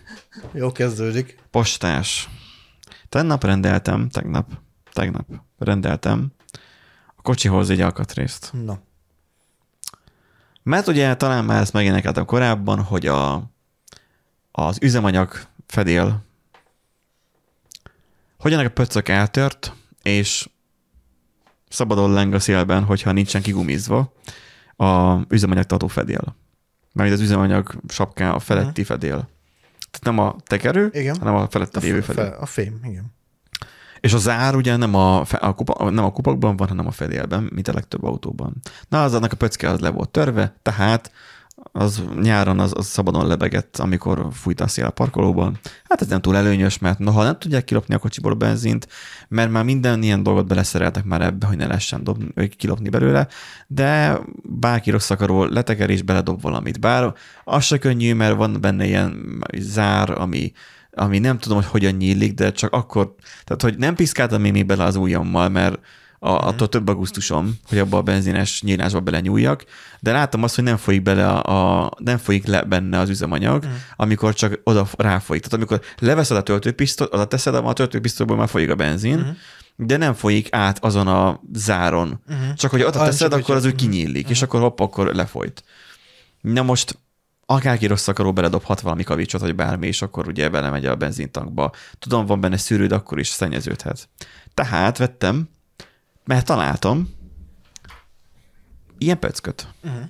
jó kezdődik. postás. Tegnap rendeltem, tegnap, tegnap rendeltem a kocsihoz egy alkatrészt. Na, Mert ugye talán már ezt megénekeltem korábban, hogy a, az üzemanyag fedél hogy ennek a pöcök eltört, és szabadon leng a szélben, hogyha nincsen kigumizva a üzemanyag tartó fedél. Mert az üzemanyag sapká a feletti uh-huh. fedél. Tehát nem a tekerő, Igen. hanem a feletti A, lévő fe, fedél. fe, a fém, igen. És a zár ugye nem a, a, kupa, nem a kupakban van, hanem a fedélben, mint a legtöbb autóban. Na, az annak a pöcke az le volt törve, tehát az nyáron az, az szabadon lebegett, amikor fújt a szél a parkolóban. Hát ez nem túl előnyös, mert noha nem tudják kilopni a kocsiból a benzint, mert már minden ilyen dolgot beleszereltek már ebbe, hogy ne lehessen dobni, vagy kilopni belőle, de bárki rossz akaró leteker és beledob valamit. Bár az se könnyű, mert van benne ilyen zár, ami ami nem tudom, hogy hogyan nyílik, de csak akkor, tehát hogy nem piszkáltam még, bele az ujjammal, mert a, attól több a gusztusom, hogy abba a benzines nyílásba bele nyúljak, de láttam azt, hogy nem folyik bele a, a nem folyik le benne az üzemanyag, Mhm. amikor csak oda ráfolyik. Tehát amikor leveszed a töltőpisztolyt, oda teszed, a töltőpisztolyból már folyik a benzin, Mhm. de nem folyik át azon a záron. Uh-huh. Csak hogy oda teszed, akkor az úgy kinyílik, és akkor hopp, akkor lefolyt. Na most akárki rossz akaró beledobhat valami kavicsot, vagy bármi, és akkor ugye belemegy a benzintankba. Tudom, van benne szűrő, de akkor is szennyeződhet. Tehát vettem, mert találtam ilyen pecköt. Uh-huh.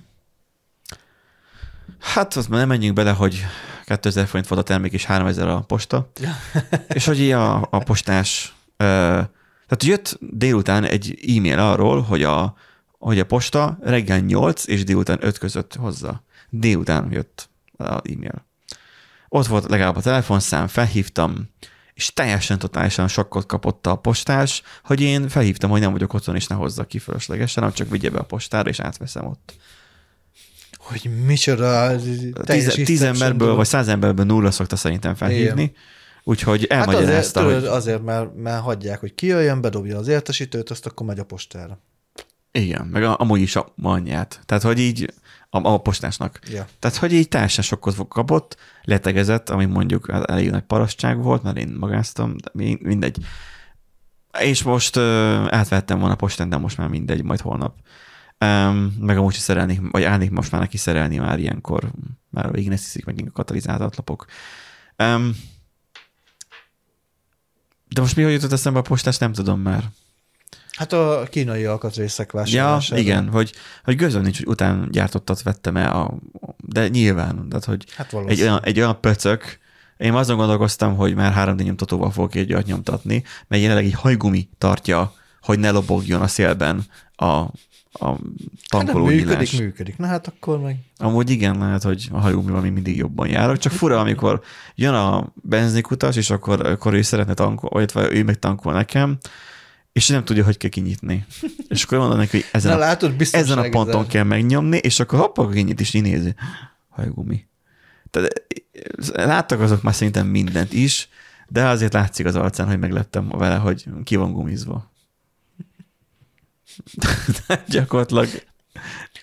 Hát azt már nem menjünk bele, hogy 2000 forint volt a termék, és 3000 a posta. és hogy így a, a postás, ö, tehát jött délután egy e-mail arról, hogy a, hogy a posta reggel 8 és délután 5 között hozza. Délután jött az e-mail. Ott volt legalább a telefonszám, felhívtam, és teljesen totálisan sokkot kapott a postás, hogy én felhívtam, hogy nem vagyok otthon, és ne hozza ki fölöslegesen, hanem csak vigye be a postára, és átveszem ott. Hogy micsoda teljes Tíz, tíz emberből, dolog. vagy száz emberből nulla szokta szerintem felhívni. Úgyhogy Hát azért, elmagyarázta, tudod, hogy azért mert, mert hagyják, hogy kijöjjön, bedobja az értesítőt, azt akkor megy a postára. igen, meg a, amúgy is a anyját. Tehát, hogy így a, a postásnak. Ja. Tehát, hogy így teljesen sokkot kapott, letegezett, ami mondjuk elég nagy parasztság volt, mert én magáztam, de mi- mindegy. És most ö, átvettem volna a postán, de most már mindegy, majd holnap. Um, meg amúgy is szerelnék, vagy állnék most már neki szerelni már ilyenkor, már végig ne sziszik megint a katalizátorat lapok. Um, de most mi hogy jutott eszembe a postás, nem tudom már. Hát a kínai alkatrészek Ja, vásárlására. igen, hogy, hogy gőzöm nincs, hogy után gyártottat vettem el, a, de nyilván, tehát hogy Hát egy valószínű. olyan, egy olyan pöcök, én azon gondolkoztam, hogy már 3D nyomtatóval fogok egy olyat nyomtatni, mert jelenleg egy hajgumi tartja, hogy ne lobogjon a szélben a, a Hát tankoló nyílás. működik, működik. Na hát akkor meg... Amúgy igen, lehet, hogy a hajóművel még mindig jobban járok, csak fura, amikor jön a benzinkutas, és akkor, akkor ő szeretne tankol, vagy ő meg tankol nekem, és nem tudja, hogy kell kinyitni. És akkor mondom neki, hogy ezen, Na a, látod, ezen a ponton kell megnyomni, és akkor hopp, akkor kinyit, és így nézi. Hajgumi. Tehát eh, láttak azok már szerintem mindent is, de azért látszik az arcán, hogy megleptem vele, hogy ki van gumizva. Gyakorlatilag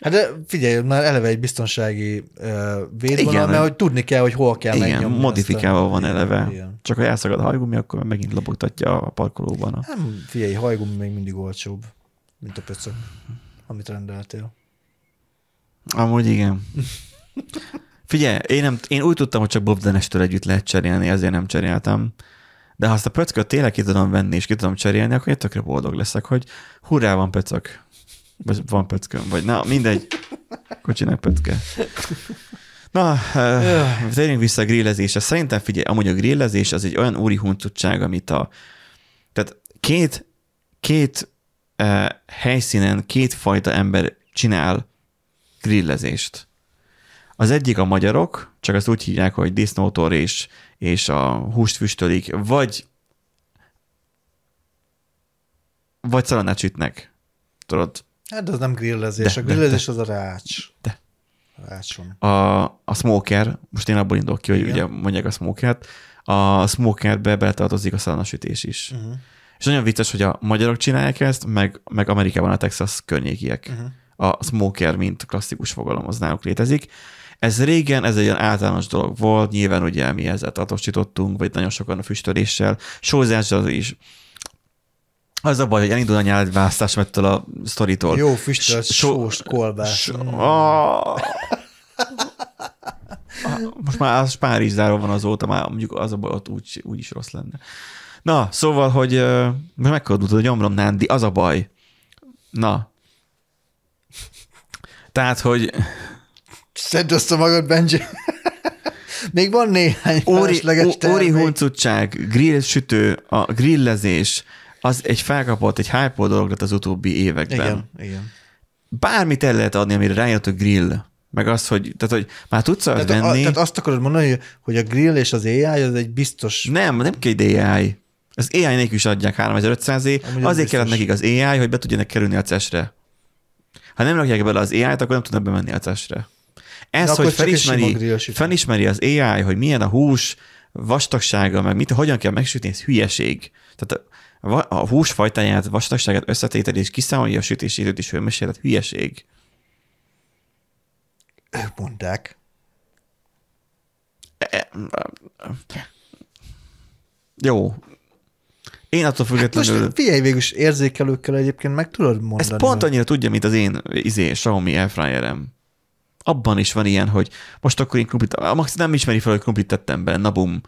Hát de figyelj, már eleve egy biztonsági uh, védvonal, mert hogy tudni kell, hogy hol kell Igen, megnyomni. modifikálva a- van eleve. Igen. Csak ha elszakad a hajgumi, akkor megint lobogtatja a parkolóban. A... Nem, figyelj, hajgumi még mindig olcsóbb, mint a pöcök, amit rendeltél. Amúgy igen. Figyelj, én, nem, én úgy tudtam, hogy csak Bob Denestől együtt lehet cserélni, ezért nem cseréltem. De ha azt a pöcköt tényleg ki tudom venni, és ki tudom cserélni, akkor én tökre boldog leszek, hogy hurrá, van pöcök. Vagy van pöcköm, vagy na, mindegy. Kocsinak pöcke. Na, uh, térjünk vissza a grillezésre. Szerintem figyelj, amúgy a grillezés az egy olyan úri huncutság, amit a... Tehát két, két uh, helyszínen kétfajta ember csinál grillezést. Az egyik a magyarok, csak azt úgy hívják, hogy disznótor és, és a húst füstölik, vagy vagy szalonnát sütnek. Tudod, Hát az nem grillezés, De, a de, grillezés az a rács. De. Rácson. a, a smoker, most én abból indulok ki, hogy Igen. ugye mondják a smokert, a smokerbe beletartozik a szalonnasütés is. Uh-huh. És nagyon vicces, hogy a magyarok csinálják ezt, meg, meg Amerikában a Texas környékiek. Uh-huh. A smoker, mint klasszikus fogalom, az náluk létezik. Ez régen, ez egy olyan általános dolog volt, nyilván ugye mi ezzel tartósítottunk, vagy nagyon sokan a füstöléssel, sózással is. Az a baj, hogy elindul a nyelvválasztás ettől a sztoritól. Jó füstölt sós kolbász. Mm. Ah. most már az Párizsáról van azóta, már mondjuk az a baj, ott úgy, úgy is rossz lenne. Na, szóval, hogy megkordultad a gyomrom, Nándi, az a baj. Na. Tehát, hogy Szedd össze magad, Benji. Még van néhány óri, felesleges óri huncutság, grill sütő, a grillezés, az egy felkapott, egy hype dolog lett az utóbbi években. Igen, igen. Bármit el lehet adni, amire rájött a grill. Meg az, hogy, tehát, hogy már tudsz Tehát, a, venni. tehát azt akarod mondani, hogy- a grill és az AI az egy biztos... Nem, nem kell egy AI. Az AI nélkül is adják 3500 é Amúgy az azért kellett biztos. nekik az AI, hogy be tudjanak kerülni a CES-re. Ha nem rakják bele az AI-t, akkor nem tudnak bemenni a CES-re. Ez, hogy felismeri, felismeri az AI, hogy milyen a hús vastagsága, meg mit, hogyan kell megsütni, ez hülyeség. Tehát a, hús fajtáját, vastagságát összetételi, és kiszámolja a sütési időt is hőmérséklet, hülyeség. Ők mondták. Jó. Én attól függetlenül... Most figyelj, végül is érzékelőkkel egyébként meg tudod mondani. Ezt pont annyira tudja, mint az én izé, Xiaomi airfryerem. Abban is van ilyen, hogy most akkor én krumplit, a Max nem ismeri fel, hogy krumplit tettem benne, na bum,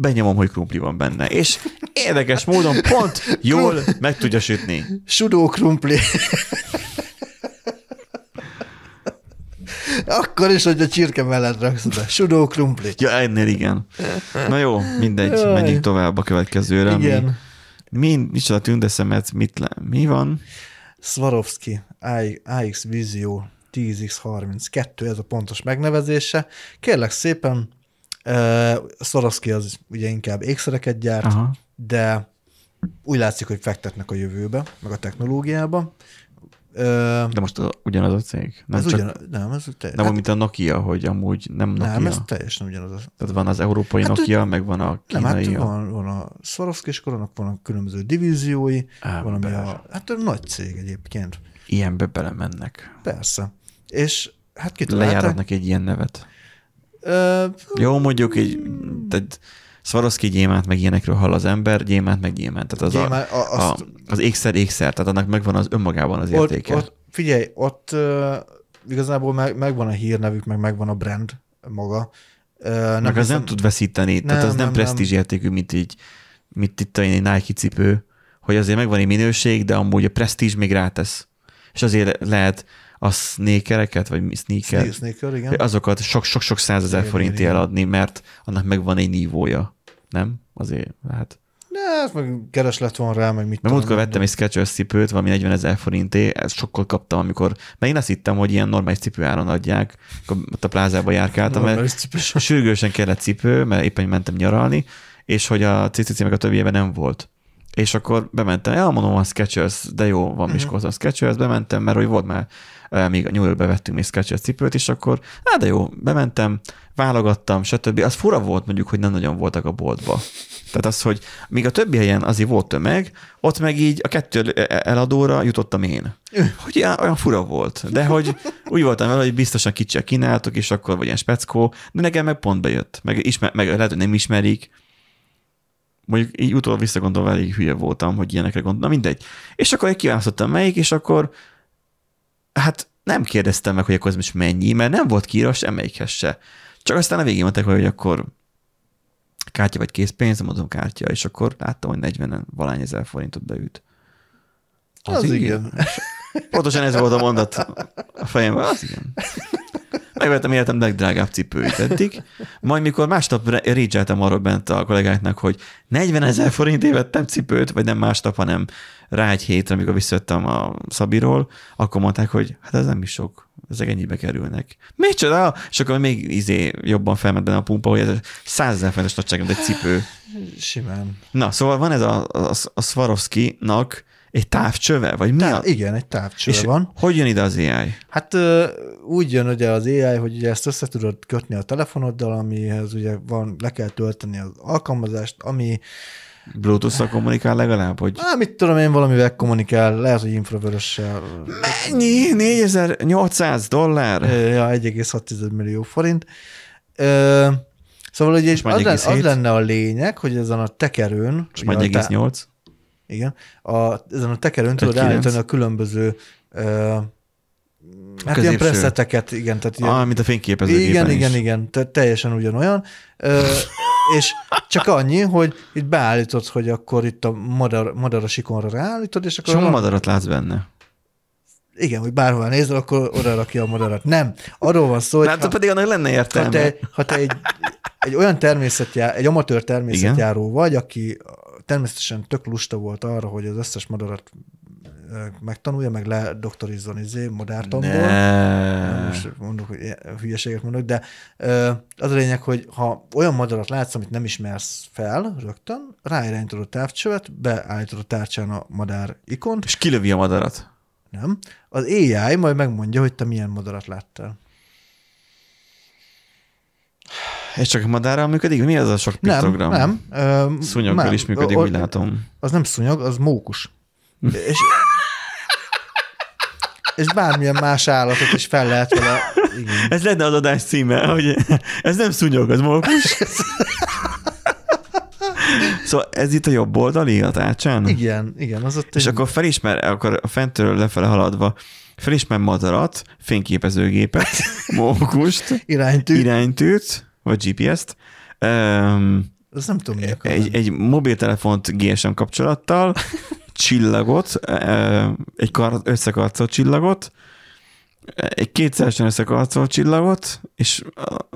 benyomom, hogy krumpli van benne. És érdekes módon pont jól meg tudja sütni. Sudó krumpli. Akkor is, hogy a csirke mellett raksz be. Sudó krumpli. Ja, ennél igen. Na jó, mindegy, Jaj. menjünk tovább a következőre. Igen. Mi, micsoda tündeszemet, mit le, mi van? Swarovski AX Visio 10X32, ez a pontos megnevezése. Kérlek szépen, Swarovski az ugye inkább ékszereket gyárt, Aha. de úgy látszik, hogy fektetnek a jövőbe, meg a technológiába. De most a, ugyanaz a cég. Nem ez csak, ugyan, nem, ez te, nem, hát, mint a Nokia, hogy amúgy nem Nokia. nem, ez teljesen ugyanaz. a- Tehát van az európai Hát, Nokia, meg van a Nem, hát kínai. van, van a Swarovski, annak van a különböző divíziói, Á, van ami a, hát a nagy cég egyébként. Ilyenbe belemennek. Persze. És hát kitalálták. Lejáratnak egy ilyen nevet. Ö, Jó, mondjuk egy, tehát Swarovski gyémánt, meg ilyenekről hall az ember, gyémánt, meg gyémánt. Tehát az, Gyémánt, a, a- a, azt- az ékszer ékszer, tehát annak megvan az önmagában az ott, értéke. ott, figyelj, ott uh, igazából meg, megvan a hírnevük, meg megvan a brand maga. Uh, nem meg az hiszem- nem tud veszíteni, nem, tehát az nem, nem, presztízs értékű, mint így, mint itt egy Nike cipő, hogy azért megvan egy minőség, de amúgy a presztízs még rátesz. És azért lehet a sneakereket, vagy sneaker, Sne- Sneaker, igen. azokat sok-sok százezer forintért eladni, mert annak megvan egy nívója. Nem? Azért, hát. De hát meg kereslet van rá, meg mit Mert múltkor vettem egy Skechers cipőt, valami 40 ezer forinté, ezt sokkal kaptam, amikor, mert én azt hittem, hogy ilyen normális cipőáron adják, akkor ott a plázába járkáltam, mert sürgősen kellett cipő, mert éppen mentem nyaralni, és hogy a CCC meg a többiében nem volt. És akkor bementem, ja, mondom, a Skechers, de jó, van Miskolcon Skechers, bementem, mert hogy volt már, még a New Yorkbe vettünk még Skechers cipőt, és akkor, hát de jó, bementem, válogattam, stb. Az fura volt mondjuk, hogy nem nagyon voltak a boltba. Tehát az, hogy míg a többi helyen azért volt tömeg, ott meg így a kettő eladóra jutottam én. Hogy ilyen, olyan fura volt. De hogy úgy voltam vele, hogy biztosan kicsiek kínáltok, és akkor vagy ilyen speckó, de nekem meg pont bejött. Meg, ismer, meg lehet, hogy nem ismerik. Mondjuk így utólag visszagondolva elég hülye voltam, hogy ilyenekre gondolom. Na mindegy. És akkor egy kiválasztottam melyik, és akkor hát nem kérdeztem meg, hogy akkor ez most mennyi, mert nem volt kiírva semmelyikhez se. Csak aztán a végén mondták, hogy akkor kártya vagy készpénz, mondom kártya, és akkor láttam, hogy 40 valány ezer forintot beüt. Az, igen. Pontosan ez volt a mondat a fejemben. Az igen. Megvettem életem legdrágább cipőit eddig, majd mikor másnap régyeltem arról bent a kollégáknak, hogy 40 ezer forintért vettem cipőt, vagy nem másnap, hanem rá egy hétre, amikor visszajöttem a Szabiról, akkor mondták, hogy hát ez nem is sok, ezek ennyibe kerülnek. Micsoda? És akkor még izé jobban felment benne a pumpa, hogy ez 100 ezer forintos nagyságrend egy cipő. Simán. Na, szóval van ez a, a, a Swarovski-nak egy távcsöve, vagy mi a... Tá, igen, egy távcső És van. hogy jön ide az AI? Hát úgy jön ugye az AI, hogy ugye ezt össze tudod kötni a telefonoddal, amihez ugye van, le kell tölteni az alkalmazást, ami, Bluetooth-szal kommunikál legalább, hogy hát mit tudom én, valamivel kommunikál, lehet, hogy infravörössel. mennyi? 4800 dollár? Ja, 1,6 millió forint. Ö, Szóval ugye már az, lenne, 1,7. az lenne a lényeg, hogy ezen a tekerőn, És a tá- 1,8? Igen, a, ezen a tekerőn tudod 1,9. állítani a különböző ö, Hát Középső. ilyen presszeteket, igen. Tehát ilyen, Ah, mint a fényképezőgépen igen, is. igen, igen, te, teljesen ugyanolyan. Ö, és csak annyi, hogy itt beállítod, hogy akkor itt a madar, madar a sikonra ráállítod, és akkor... Csomó madarat látsz benne. Igen, hogy bárhol nézel, akkor oda rakja a madarat. Nem, arról van szó, hogy Hát ha, pedig annak lenne ha értelme. te, ha te egy, egy olyan természetjár, egy amatőr természetjáró Igen. vagy, aki természetesen tök lusta volt arra, hogy az összes madarat megtanulja, meg ledoktorizzon izé, madártanból. Ne. Most mondok, hogy hülyeséget mondok, de az a lényeg, hogy ha olyan madarat látsz, amit nem ismersz fel rögtön, ráirányítod a távcsövet, beállítod a tárcsán a madár ikont, És kilövi a madarat. nem? Az AI majd megmondja, hogy te milyen madarat láttál. És csak madárral működik? Mi az a sok Nem, piktogram? nem. Ö, Szúnyoggal nem. is működik, úgy látom. Az nem szúnyog, az mókus. és, és bármilyen más állatot is fel lehet vele. Igen. Ez lenne az adás címe, hogy ez nem szúnyog, az mókus. szóval ez itt a jobb oldali a tárcsán? Igen, igen, az ott És egy- akkor felismer, akkor a fentről lefele haladva, felismer madarat, fényképezőgépet, mókust, iránytű. iránytűt, vagy GPS-t, um, Az nem tudom, mi egy, egy mobiltelefont GSM kapcsolattal, csillagot, egy kar, összekarcolt csillagot, egy kétszeresen összekarcolt csillagot, és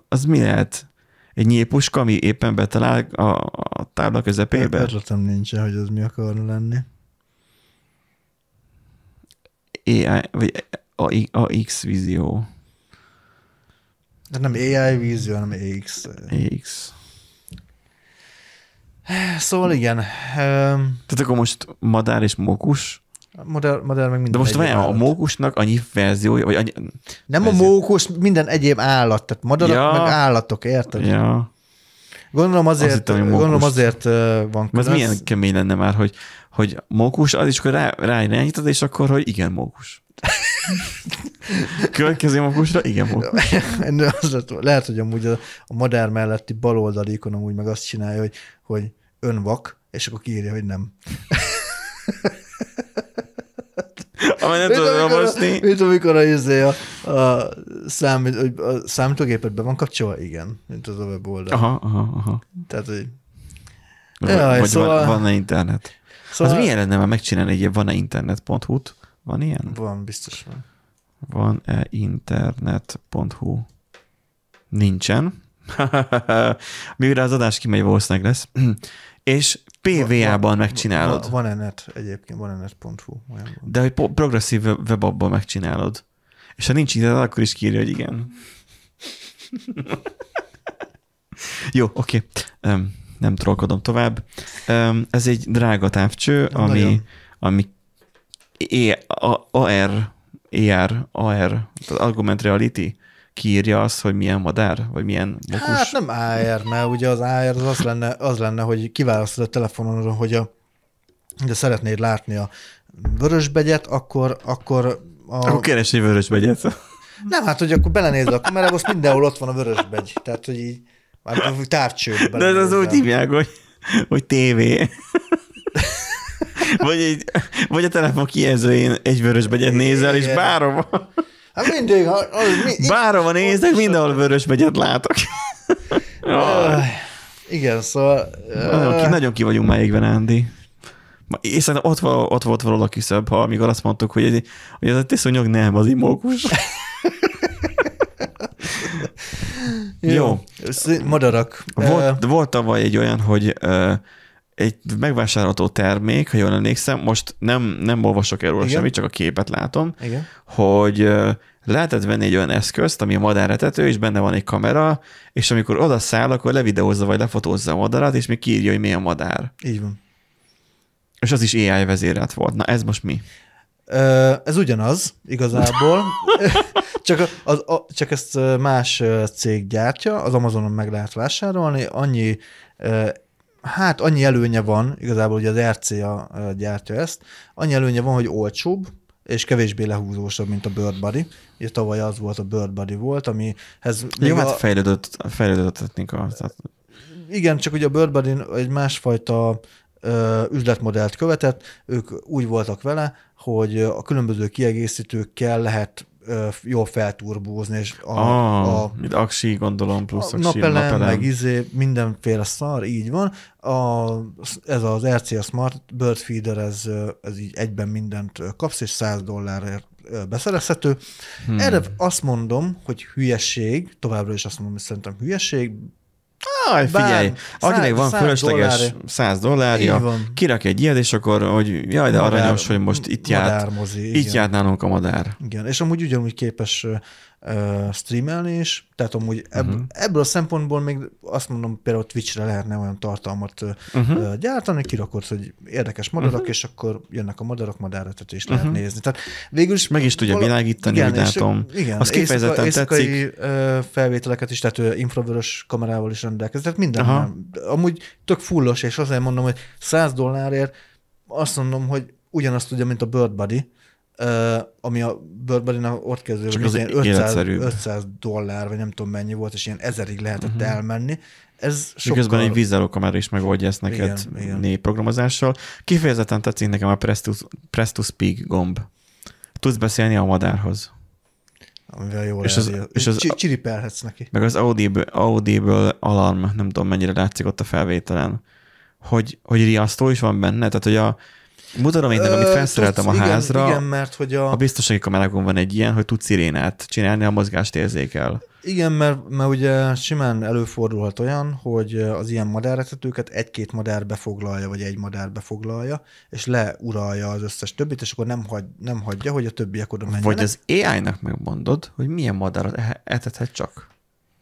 az mi lehet? Egy nyílpuska, ami éppen betalál a, a tábla közepébe? Ötletem nincsen, hogy az mi akarna lenni. AI, vagy AX vízió. De nem AI vízió, hanem AX. AX. Szóval igen, Tehát akkor most madár és mókus, modell, modell meg minden de most vajon a mókusnak annyi verziója, vagy annyi... Nem a verzió- mókus, minden egyéb állat, tehát madarak Ja. meg állatok, érted? Ja. Gondolom azért, Azt hittem, gondolom azért van külön. milyen kemény lenne már, hogy, hogy mókus, az is akkor rá, ráirányítod, és akkor, hogy igen, mókus. Következő mókusra, igen, mókus. Az lett, lehet, hogy amúgy a, a madár melletti baloldali ikon amúgy meg azt csinálja, hogy, hogy önvak, és akkor kiírja, hogy nem. Amely nem a, olvasni. mint amikor a, izé a, a, hogy a számítógépet be van kapcsolva? Igen, mint az a weboldal. Aha, aha, aha. Tehát, hogy Jaj, vagy szóval- van, van-e internet? Szóval Az milyen lenne már megcsinálni egy van-e internet.hu-t? Van ilyen? Van, biztos van. Van-e internet.hu? Nincsen. Mire az adás kimegy, valószínűleg lesz. És PVA-ban megcsinálod. Van, van net egyébként, van net.hu. Van. De hogy progresszív web- webabban megcsinálod. És ha nincs internet, akkor is kírja, hogy igen. Jó, oké. Um, nem trollkodom tovább. Ez egy drága távcső, ami, Nagyon. ami E- A- AR, AR, AR, tehát Argument Reality kiírja azt, hogy milyen madár, vagy milyen mokus. Hát nem AR, mert ugye az AR az, az, lenne, az lenne, hogy kiválasztod a telefonon, hogy a, de szeretnéd látni a vörösbegyet, akkor, akkor a, Akkor keres egy vörösbegyet. nem, hát hogy akkor belenézel a kamerába, most mindenhol ott van a vörösbegy. Tehát, hogy így már De ez az úgy hívják, hogy, hogy tévé. vagy, egy, vagy a telefon kijelzőjén egy vörösbegyet nézel, és bárhova, Hát mindig, ha, az, mi, bárhova nézek, mindenhol vörösbegyet látok. Igen, szóval... Nagyon ki, nagyon ki vagyunk már égve, Ándi. És szerintem ott, van, ott volt valahol a ha amikor azt mondtuk, hogy, egy, hogy ez a tiszonyog nem, az imókus. Jó. Madarak. Volt, volt tavaly egy olyan, hogy egy megvásárolható termék, ha jól emlékszem, most nem, nem olvasok erről Igen. semmit, csak a képet látom, igen. hogy lehetett venni egy olyan eszközt, ami a madáretető, és benne van egy kamera, és amikor oda száll, akkor levideózza vagy lefotózza a madarat, és még kiírja, hogy mi a madár. Így van. És az is AI vezérelt volt. Na ez most mi? Ez ugyanaz, igazából. csak, a- az, a, csak ezt más cég gyártja, az Amazonon meg lehet vásárolni. Annyi, hát annyi előnye van, igazából ugye az RCA gyártja ezt, annyi előnye van, hogy olcsóbb, és kevésbé lehúzósabb, mint a Bird Buddy. Ugye tavaly az volt, a Bird Buddy volt, amihez... Jó, a- hát fejlődött, fejlődött a technika. Tehát Igen, csak ugye a Bird Buddy egy másfajta üzletmodellt követett, ők úgy voltak vele, hogy a különböző kiegészítőkkel lehet jól felturbózni, és a, Ah, a mint aksi, gondolom, plusz a aksi, napelem, napelem. meg izé, mindenféle szar, így van. A, ez az RCA Smart Bird Feeder, ez, ez így egyben mindent kapsz, és 100 dollárért beszerezhető. Hmm. Erre azt mondom, hogy hülyeség, továbbra is azt mondom, hogy szerintem hülyeség. Aj, figyelj, Bár akinek van száz fölösleges dollárért. 100 dollárja, kirak egy ilyet, és akkor, hogy jaj, de Madár- aranyos, hogy most itt járt, madármozi, itt járt nálunk a madár. Igen, és amúgy ugyanúgy képes streamelni is, tehát amúgy ebb, Mhm. uh-huh. ebből a szempontból még azt mondom, például Twitchre lehetne olyan tartalmat uh-huh. Mhm. gyártani, kirakod, hogy érdekes madarak, Mhm. uh-huh. és akkor jönnek a madarak, madárötetést lehet uh-huh. nézni. Tehát végül is... Meg is tudja vala- világítani, igen, úgy és- látom. Igen, Az kifejezetten éjszaka, tetszik. éjszakai felvételeket is, tehát infravörös kamerával is rendelkezik, tehát minden. Aha. Nem. Amúgy tök fullos, és azért mondom, hogy 100 dollárért azt mondom, hogy ugyanazt tudja, mint a Bird Buddy, ö, ami a Buddy-nak ott kezdő, Csak az ilyen 500, életszerűbb. 500 dollár, vagy nem tudom mennyi volt, és ilyen ezerig lehetett uh-huh. elmenni. Ez sokkal... Miközben egy vízzelókamera is megoldja ezt neked Igen, négy programozással. Kifejezetten tetszik nekem a Press to, Press to Speak gomb. Tudsz beszélni a madárhoz. Amivel jól és az- eljön. és az- Csi- Csiripelhetsz neki. Meg az Audible, Audible alarm, nem tudom mennyire látszik ott a felvételen, hogy, hogy riasztó is van benne, tehát hogy a mutatóméknek, amit Ö, felszereltem a tudsz- házra, Igen, igen, mert hogy a... a biztonsági kamerákon van egy ilyen, hogy tudsz szirénát csinálni, a mozgást érzékel. Igen, mert, mert ugye simán előfordulhat olyan, hogy az ilyen madáretetőket egy-két madár befoglalja, vagy egy madár befoglalja, és leuralja az összes többit, és akkor nem, hagy, nem hagyja, hogy a többiek oda menjenek. Vagy az AI-nak megmondod, hogy milyen madarat etethet csak.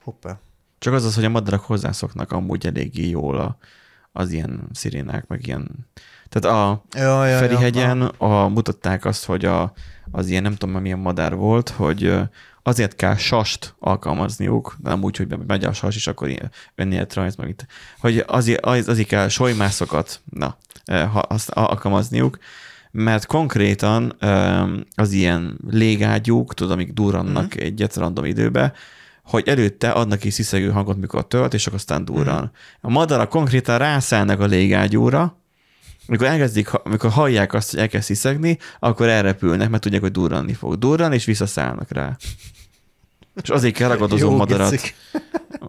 Hoppá. Csak az az, hogy a madarak hozzászoknak amúgy eléggé jól a, az ilyen szirénák, meg ilyen... Tehát a Ja, ja, Ferihegyen a, mutatták azt, hogy a, az ilyen nem tudom milyen madár volt, hogy azért kell sast alkalmazniuk, de nem úgy, hogy megy a sas, és akkor ilyen önéletrajz, meg itt, hogy azért, az, azért kell solymászokat na, ha, azt alkalmazniuk, mert konkrétan az ilyen légágyúk, tudod, amik durrannak mm. egyet random időbe, hogy előtte adnak is sziszegő hangot, mikor tölt, és akkor aztán durran. A madarak konkrétan rászállnak a légágyúra, amikor elkezdik, amikor hallják azt, hogy elkezd sziszegni, akkor elrepülnek, mert tudják, hogy durranni fog. Durran, és visszaszállnak rá. És azért kell ragadozó Jó madarat, gicik.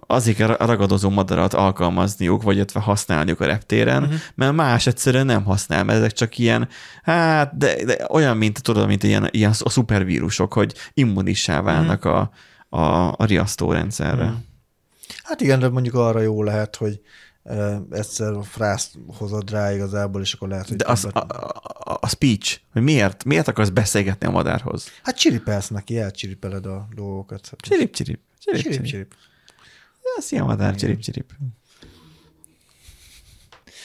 azért kell ragadozó madarat alkalmazniuk, vagy illetve használniuk a reptéren, uh-huh. mert más egyszerűen nem használ, mert ezek csak ilyen, hát, de, de olyan, mint tudod, mint ilyen, ilyen a szupervírusok, hogy immunissá válnak Mhm. a, a, a riasztórendszerre. Mhm. Hát igen, de mondjuk arra jó lehet, hogy egyszer a frászt hozod rá igazából, és akkor lehet, hogy De az, a, a, a speech, hogy miért, miért akarsz beszélgetni a madárhoz? Hát csiripelsz neki, elcsiripeled a dolgokat. Csirip, csirip. Csirip, csirip, csirip. csirip. Ja, szia madár, csirip, csirip.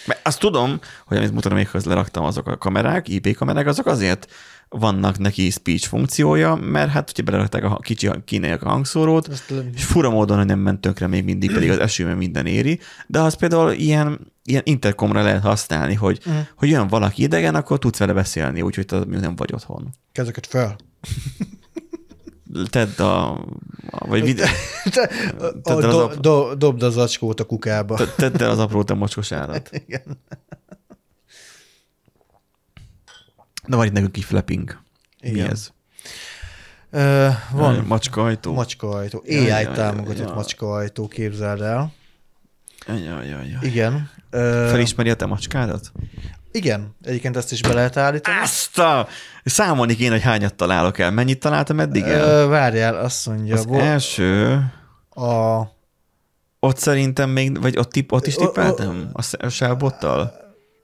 Mert azt tudom, hogy amit mutatom méghoz leraktam, azok a kamerák, IP kamerák, azok azért vannak neki speech funkciója, mert hát ugye belerakták a kicsi kínaiak a hangszórót, és fura módon, hogy nem ment tönkre még mindig, pedig az esőben minden éri, de az például ilyen, ilyen interkomra lehet használni, hogy, Mhm. hogy jön valaki idegen, akkor tudsz vele beszélni, úgyhogy te nem vagy otthon. Kezeket fel. Tedd a... a vagy videó, Te, a, az do, do, dobd az acskót a kukába. te- tedd el az apró te mocskos árat. Igen. Na van itt nekünk egy flapping. Mi Igen. ez? Ö, Van van macskaajtó. macskaajtó. Jaj, jaj, AI jaj, támogatott jaj. macskaajtó, képzeld el. Jaj, jaj, jaj. Igen. Ö, Felismeri a te macskádat? igen, egyébként ezt is be lehet állítani. Azt a... Számolni kéne, hogy hányat találok el. Mennyit találtam eddig el? Ö, várjál, azt mondja. Az vo- első... a, Ott szerintem még, vagy ott, tipp, ott is tippeltem? A, sz- a sávbottal?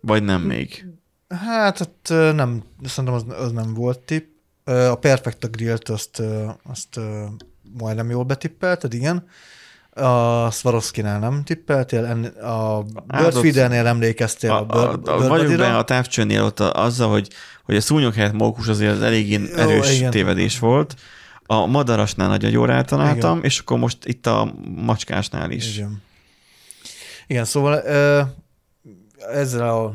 Vagy nem még? Hát ott ö, nem, szerintem az, az nem volt tipp. A Perfecta Grillt azt, azt majdnem jól betippelted, igen. A Swarovski-nál nem tippeltél, a Birdfeeder-nél emlékeztél a, A, a, a, vagyok benne a távcsőnél ott a, azzal, hogy, hogy a szúnyog helyett mókus azért az eléggé erős igen. tévedés volt. A madarasnál nagyon jól eltaláltam, és akkor most itt a macskásnál is. Igen. Igen, szóval ezzel a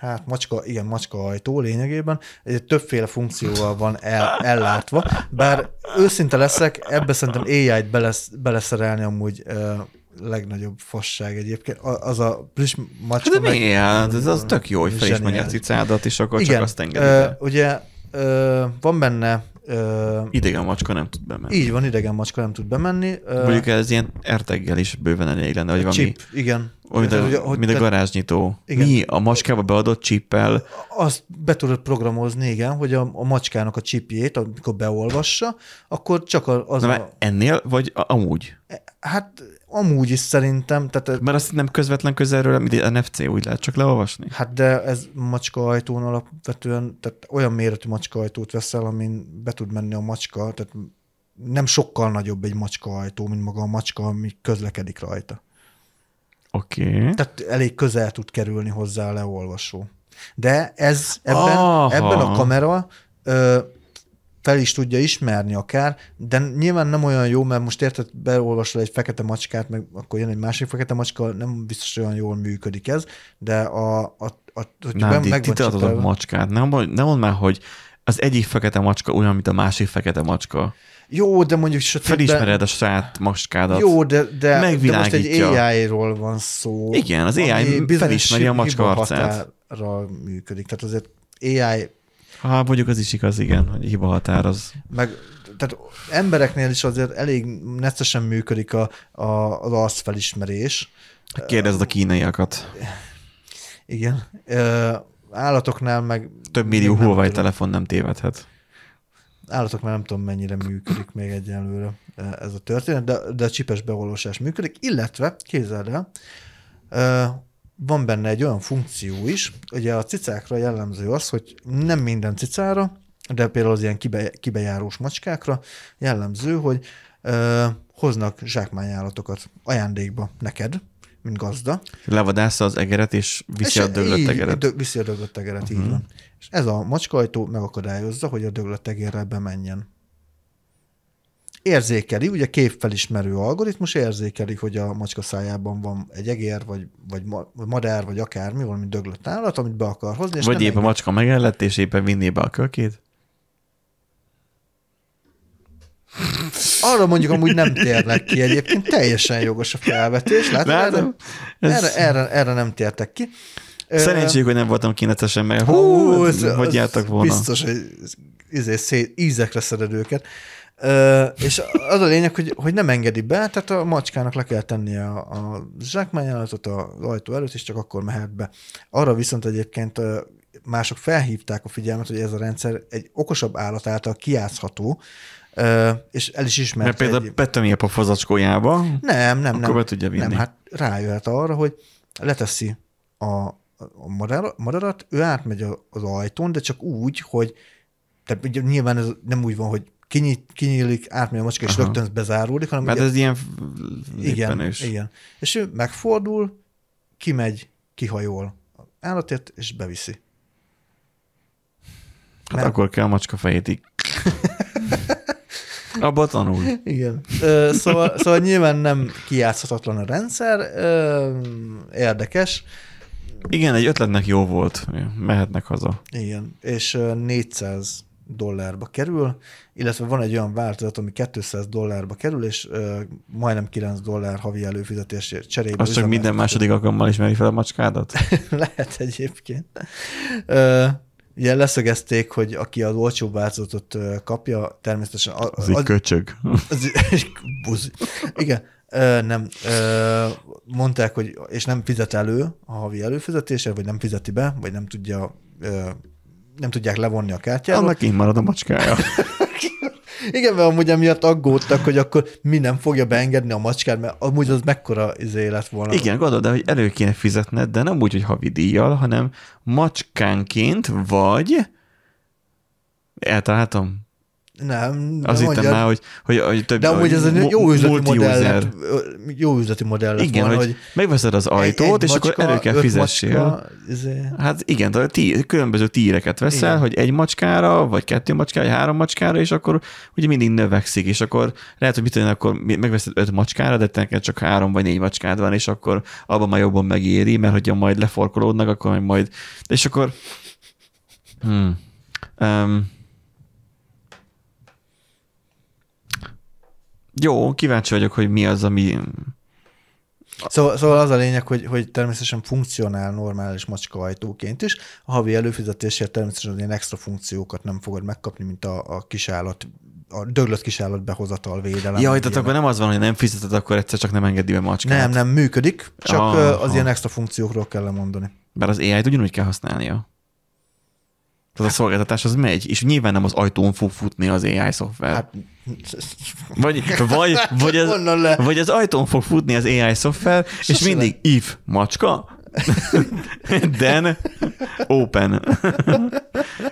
hát macska, igen, macska ajtó lényegében egy többféle funkcióval van el, ellátva, bár őszinte leszek, ebbe szerintem AI-t belesz, beleszerelni amúgy ö, legnagyobb fasság egyébként. Az a plusz macska... Hát de mi? Hát ez az tök jó, hogy felismeri a cicádat, és akkor csak Igen, azt engedi ö, ugye ö, van benne Ö, Idegen macska nem tud bemenni. így van, idegen macska nem tud bemenni. Ö, Mondjuk ez ilyen erteggel is bőven elég lenne, hogy valami, chip, igen. mint Tehát, hogy- a, hogy mint a garázsnyitó. Igen. Mi a macskába beadott csippel, Azt be tudod programozni, igen, hogy a, a macskának a csipjét, amikor beolvassa, akkor csak a- az Na, a, ennél, vagy a- amúgy? Hát amúgy is szerintem, tehát Mert azt nem közvetlen közelről, mint egy NFC, úgy lehet csak leolvasni. Hát de ez macskaajtón alapvetően, tehát olyan méretű macskaajtót veszel, amin be tud menni a macska, tehát nem sokkal nagyobb egy macskaajtó, mint maga a macska, ami közlekedik rajta. Oké. Okay. Tehát elég közel tud kerülni hozzá a leolvasó. De ez ebben, Aha. ebben a kamera ö, fel is tudja ismerni akár, de nyilván nem olyan jó, mert most érted, beolvasol egy fekete macskát, meg akkor jön egy másik fekete macska, nem biztos olyan jól működik ez, de a, a, a hogy Nem, meg ti a macskát. Nem, nem mondd már, hogy az egyik fekete macska olyan, mint a másik fekete macska. Jó, de mondjuk sötétben... Felismered a saját macskádat. Jó, de, de, de most egy. AI-ról van szó. Igen, az AI felismeri a macska arcát. működik. Tehát azért AI Ha mondjuk az is igaz, igen, hogy hiba határ az. meg tehát embereknél is azért elég neccesen működik a, a, az arcfelismerés. Kérdezd a kínaiakat. Igen. Állatoknál meg... Több millió Huawei tudom. telefon nem tévedhet. Állatoknál nem tudom, mennyire működik még egyelőre ez a történet, de, de a csipes beolvasás működik, illetve, képzeld el, van benne egy olyan funkció is, ugye a cicákra jellemző az, hogy nem minden cicára, de például az ilyen kibe, kibejárós macskákra jellemző, hogy ö, hoznak zsákmányállatokat ajándékba neked, mint gazda. Levadásza az egeret, és viszi a És döglött így- egeret. dö- Viszi a döglött egeret, uh-huh. így van. És ez a macskajtó megakadályozza, hogy a döglött egérrel bemenjen. Érzékeli, ugye képfelismerő algoritmus érzékeli, hogy a macska szájában van egy egér, vagy, vagy, ma, vagy madár, vagy akármi, valami döglött állat, amit be akar hozni. És Vagy épp a enged- macska megellett, és éppen vinné be a kölkét. Arra mondjuk amúgy nem térnek ki egyébként, teljesen jogos a felvetés. Látod? Látom. Erre, Ez- erre, erre, nem tértek ki. Szerencség, hogy nem voltam kínetesen, meg hú, Hú, ez- hogy jártak volna. Biztos, hogy izé, szét, ízekre szeded őket. Ö, és az a lényeg, hogy, hogy nem engedi be, tehát a macskának le kell tennie a, a zsákmányállatot az ajtó előtt, és csak akkor mehet be. Arra viszont egyébként mások felhívták a figyelmet, hogy ez a rendszer egy okosabb állat által kiátszható, és el is ismert. Mert például betömi a pofazacskójába, Nem, nem, Akkor nem. be tudja vinni. Nem, hát rájöhet arra, hogy leteszi a, a madár, madarat, ő átmegy az ajtón, de csak úgy, hogy tehát nyilván ez nem úgy van, hogy kinyit, kinyílik, átmegy a macska, és Aha. rögtön bezáruldik, hanem mert ugye, ez ilyen igen, léppenős. igen. És ő megfordul, kimegy, kihajol állatért, és beviszi. Hát Mert- akkor kell a macska fejét így. Abba tanul. Igen. Ö, szóval, szóval nyilván nem kijátszhatatlan a rendszer, ö, érdekes, Igen, egy ötletnek jó volt. Mehetnek haza. Igen, és ö, 400 dollárba kerül, illetve van egy olyan változat, ami 200 dollárba kerül, és ö, majdnem 9 dollár havi előfizetésért cserébe. Az csak minden második alkalommal ismeri fel a macskádat? Lehet egyébként. Ö, ugye leszögezték, hogy aki az olcsó változatot kapja, természetesen... a- Az egy köcsög. az, buzi. Igen, ö, nem. Ö, mondták, hogy és nem fizet elő a havi előfizetésre, vagy nem fizeti be, vagy nem tudja ö, nem tudják levonni a kártyáról. Annak én marad a macskája. Igen, mert amúgy emiatt aggódtak, hogy akkor mi nem fogja beengedni a macskát, mert amúgy az mekkora izé lett volna. Igen, gondolod, de hogy elő kéne fizetned, de nem úgy, hogy havi díjjal, hanem macskánként, vagy eltaláltam? Nem, Az hittem már, hogy, hogy, hogy több, De amúgy ez egy jó üzleti modell lett, jó üzleti modell lett Igen, volna, hogy, hogy megveszed az ajtót, és akkor elő kell fizessél. Macska, izé. Hát igen, tehát tí, különböző tíreket veszel, Igen. hogy egy macskára, vagy kettő macskára, vagy három macskára, és akkor ugye mindig növekszik, és akkor lehet, hogy mit én, akkor megveszed öt macskára, de te neked csak három vagy négy macskád van, és akkor abban már jobban megéri, mert hogyha majd leforkolódnak, akkor majd, és akkor hmm. um, jó, kíváncsi vagyok, hogy mi az, ami Szóval, szóval az a lényeg, hogy, hogy természetesen funkcionál normális macska ajtóként is. A havi előfizetésért természetesen ilyen extra funkciókat nem fogod megkapni, mint a, a kisállat a döglött kisállat behozatal védelem. Jaj, tehát akkor nem az van, hogy nem fizeted, akkor egyszer csak nem engedi be macskát. Nem, nem működik, csak Aha. az ilyen extra funkciókról kell lemondani. Bár az AI-t ugyanúgy kell használnia. Tehát a szolgáltatás az megy, és nyilván nem az ajtón fog futni az AI szoftver. Hát vagy, vagy, vagy, az, le. vagy az ajtón fog futni az AI szoftver, és mindig if macska, then open.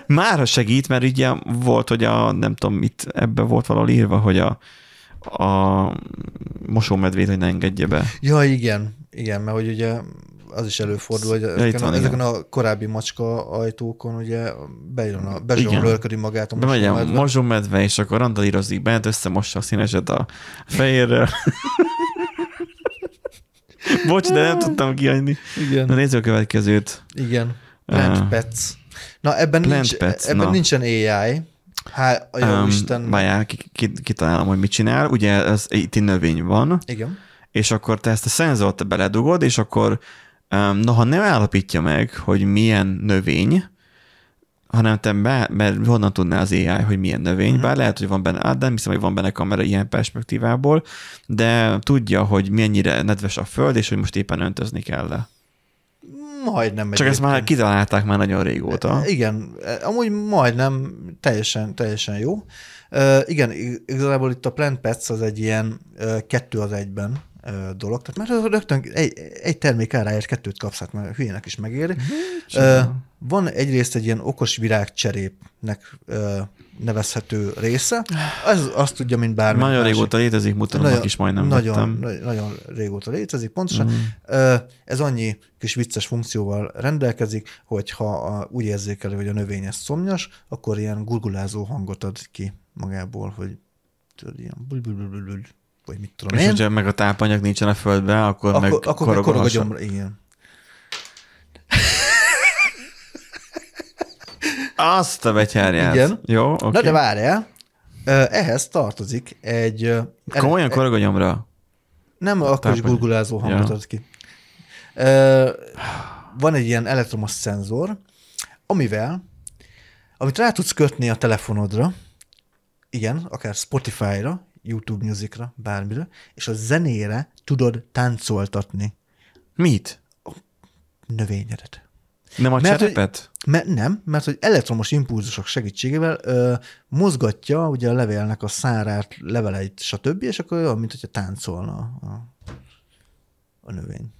Már segít, mert ugye volt, hogy a, nem tudom mit, ebbe volt valahol írva, hogy a, a mosómedvét, hogy ne engedje be. Ja, igen, igen, mert hogy ugye az is előfordul, hogy ezeken, van, a, ezeken a korábbi macska ajtókon ugye bejön a, Igen. bezsonglőrködi magát a Bemegy a mosómedve, és akkor randalírozik bent, összemossa a színeset a fejérrel. Bocs, de nem tudtam kiadni. Na Igen, nézzük a következőt. igen. Plant Ah. Pets. Na ebben, Plant nincs, Pets, ebben na. nincsen AI. Há, a jó Um, Isten. Várjál, ki- ki- kitalálom, hogy mit csinál. Ugye ez itt egy növény van, Igen. és akkor te ezt a szenzort beledugod, és akkor noha nem állapítja meg, hogy milyen növény, hanem te be, mert honnan tudná az AI, hogy milyen növény, Mhm. bár lehet, hogy van benne, hát nem hiszem, hogy van benne kamera ilyen perspektívából, de tudja, hogy mennyire nedves a föld, és hogy most éppen öntözni kell le. Majdnem Csak ezt már egyébként. kitalálták már nagyon régóta. Igen, amúgy majdnem teljesen, teljesen jó. Uh, igen, ig- igazából itt a Plant Pets az egy ilyen uh, kettő az egyben dolog, tehát már rögtön egy, egy termék áráért kettőt kapsz, hát már hülyének is megéri. Uh, van egyrészt egy ilyen okos virágcserépnek uh, nevezhető része, az azt tudja, mint bármi. Nagyon másik. régóta létezik, mutatom, is majdnem nagyon, vettem. nagyon, régóta létezik, pontosan. Mm. Ez annyi kis vicces funkcióval rendelkezik, hogy ha a, úgy érzékeli, hogy a növény ez szomjas, akkor ilyen gurgulázó hangot ad ki magából, hogy tudod, ilyen vagy mit tudom És én. hogyha meg a tápanyag nincsen a földben, akkor, meg Akkor, akkor meg korog a korog a gyomra, igen. Azt a betyárját. Igen. Jó. Okay. Na de várjál, ehhez tartozik egy... Komolyan ele- korog a gyomra? Nem, akkor is gurgulázó hangot Ja. ad ki. Van egy ilyen elektromos szenzor, amivel, amit rá tudsz kötni a telefonodra, igen, akár Spotify-ra, YouTube Musicra, bármire, és a zenére tudod táncoltatni Mit? növényedet. Nem a Mert, cserepet? Mert nem, mert hogy elektromos impulzusok segítségével ö, mozgatja ugye a levélnek a szárát, leveleit, stb., és akkor olyan, mint hogyha táncolna a, a növény.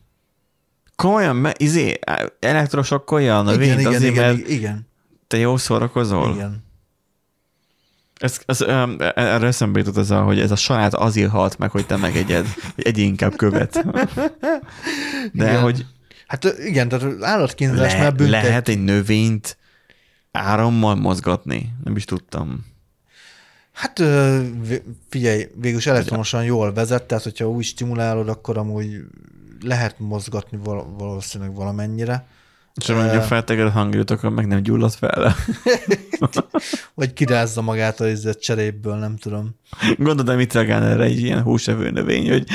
Komolyan, me, izé, elektrosokkolja a növényt igen, igen, azért, igen, mert igen, te jó szórakozol? igen. Ez, ez, um, erre eszembe jutott ez a, hogy ez a saját azért halt meg, hogy te megegyed, hogy egy inkább követ. De Igen. hogy Hát igen, tehát állatkínzás le, már büntet. lehet egy növényt árammal mozgatni? Nem is tudtam. Hát figyelj, végülis elektromosan jól vezet, tehát hogyha úgy stimulálod, akkor amúgy lehet mozgatni val- valószínűleg valamennyire. És mondjuk felteged a hangjút, akkor meg nem gyullad fel. Vagy kirázza magát a izet cserépből, nem tudom. Gondolod, mit reagál erre egy ilyen húsevő növény, hogy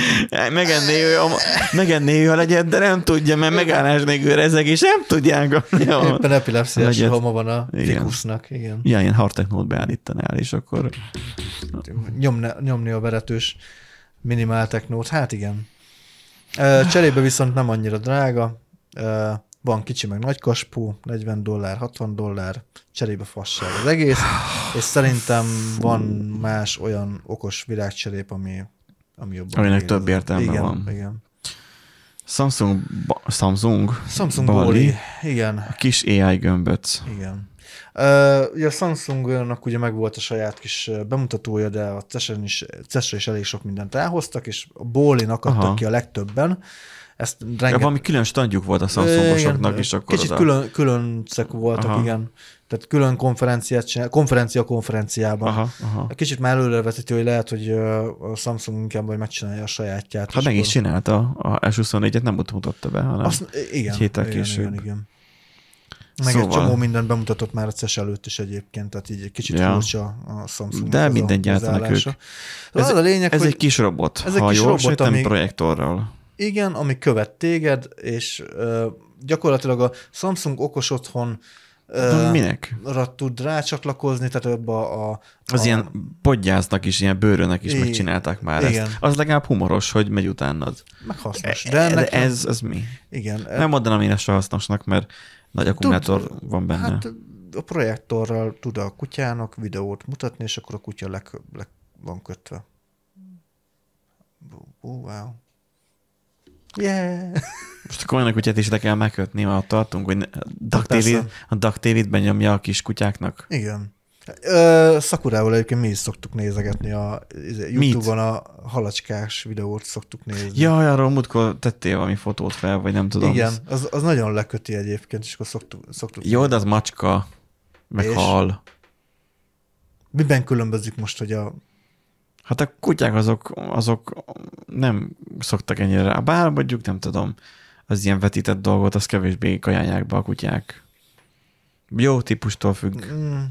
megenné ő a, megenné ő a legyet, de nem tudja, mert megállás nélkül ezek, és nem tudják. Ja, Éppen epilepsziás homa van a Igen. fikusnak, igen. ja, ilyen hard technót beállítanál, és akkor Nyomni, nyomni a veretős minimál technót, hát igen. Cserébe viszont nem annyira drága, van kicsi meg nagy kaspó, 40 dollár, 60 dollár, cserébe fasság az egész, és szerintem van más olyan okos virágcserép, ami, ami jobban. Aminek megéri. több értelme igen, van. Igen. Samsung, ba, Samsung, Samsung Bali. Boli, igen, a kis AI gömböc. igen. Uh, ugye a Samsungnak ugye meg volt a saját kis bemutatója, de a CES-en is, CES-re is elég sok mindent elhoztak, és a Bolinak adtak Aha. ki a legtöbben. Ezt Ja, rengeteg... valami külön standjuk volt a Samsungosoknak is akkor Kicsit oda. külön, különcek voltak, Aha. igen. Tehát külön konferenciát csinál, konferencia konferenciában. Aha. Aha. Kicsit már előrevetítő, hogy lehet, hogy a Samsung inkább majd megcsinálja a sajátját. Hát és meg is csinálta, a S24-et nem ott mutatta be, hanem Azt, igen, egy héttel igen, később. Igen, igen. Meg Szóval- egy csomó mindent bemutatott már a CES előtt is egyébként, tehát így egy kicsit Ja. ja. furcsa a Samsung. De mindent gyártanak ők. Ez, az a lényeg, ez hogy egy kis robot, ez egy ha kis jól robot, ami- projektorral. Igen, ami követ téged, és ö, gyakorlatilag a Samsung okos otthon De minek? ra tud rácsatlakozni, tehát abba a... Az a, ilyen podgyásznak is, ilyen bőrönek is I- megcsinálták már igen. ezt. Az legalább humoros, hogy megy utánad. Meg hasznos. De, De, ennek de ez, ez mi? Igen. Nem mondanám én ezt a hasznosnak, mert nagy akkumulátor van benne. Hát a projektorral tud a kutyának videót mutatni, és akkor a kutya le, le van kötve. Wow. Yeah! Most a komolyan a kutyát is le kell megkötni, mert ott tartunk, hogy Duck. TV, a Duck TV-t benyomja a kis kutyáknak. Igen. Ö, Szakurával egyébként mi is szoktuk nézegetni a? YouTube-on a halacskás videót szoktuk nézni. Jaj, arról múltkor tettél valami fotót fel, vagy nem tudom. Igen, az, az nagyon leköti egyébként, és akkor szoktuk. szoktuk Jó, de az macska, meg És? hal. Miben különbözik most, hogy a... Hát a kutyák azok, azok nem szoktak ennyire. Bár mondjuk nem tudom, az ilyen vetített dolgot, az kevésbé kajálják be a kutyák. Jó típustól függ. Mm,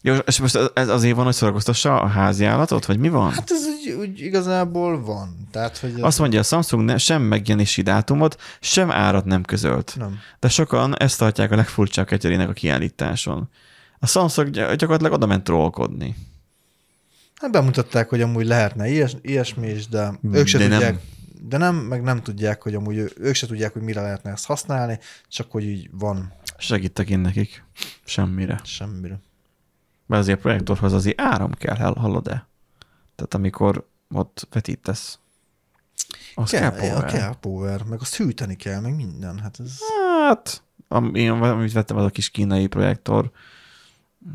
Jó, és most ez azért van, hogy szórakoztassa a házi állatot, vagy mi van? hát ez úgy, úgy igazából van. Tehát, hogy... Azt mondja, a Samsung ne, sem megjelenési dátumot, sem árat nem közölt. Nem. De sokan ezt tartják a legfurcsább ketyerének a kiállításon. A Samsung gy- gyakorlatilag oda ment trollkodni. Hát bemutatták, hogy amúgy lehetne ilyes, ilyesmi is, de ők se De nem. tudják. De nem, meg nem tudják, hogy amúgy ő- ők se tudják, hogy mire lehetne ezt használni, csak hogy így van Segítek én nekik. Semmire. semmire. Mert azért a projektorhoz azért áram kell, hall- hallod-e? Tehát amikor ott vetítesz, az kell, Kell, power. kell power, meg azt hűteni kell, meg minden. Hát ez... Hát, am- én amit vettem, az a kis kínai projektor,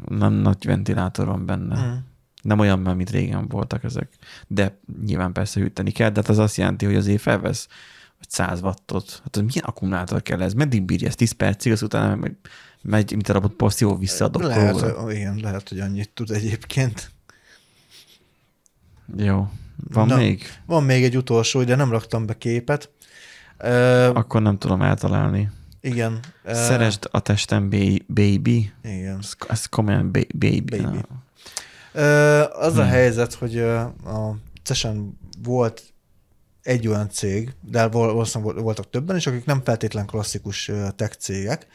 nem nagy ventilátor van benne. Mm. Nem olyan, mint régen voltak ezek. De nyilván persze hűteni kell, de hát az azt jelenti, hogy azért felvesz vagy 100 wattot. Hát az milyen akkumulátor kell ez? Meddig bírja ez? 10 percig, az utána megy, megy mint a darabot poszt, jó visszaadok Lehet, hogy- igen, lehet, hogy annyit tud egyébként. Jó. Van Na. még? Van még egy utolsó, de nem raktam be képet. Akkor nem tudom eltalálni. igen. Szeresd a testem, ba- baby. Igen. Ez, komolyan ba- baby. Baby. Ö, az a Hmm. helyzet, hogy a CESen volt egy olyan cég, de val- valószínűleg vol- voltak többen is, akik nem feltétlen klasszikus tech cégek.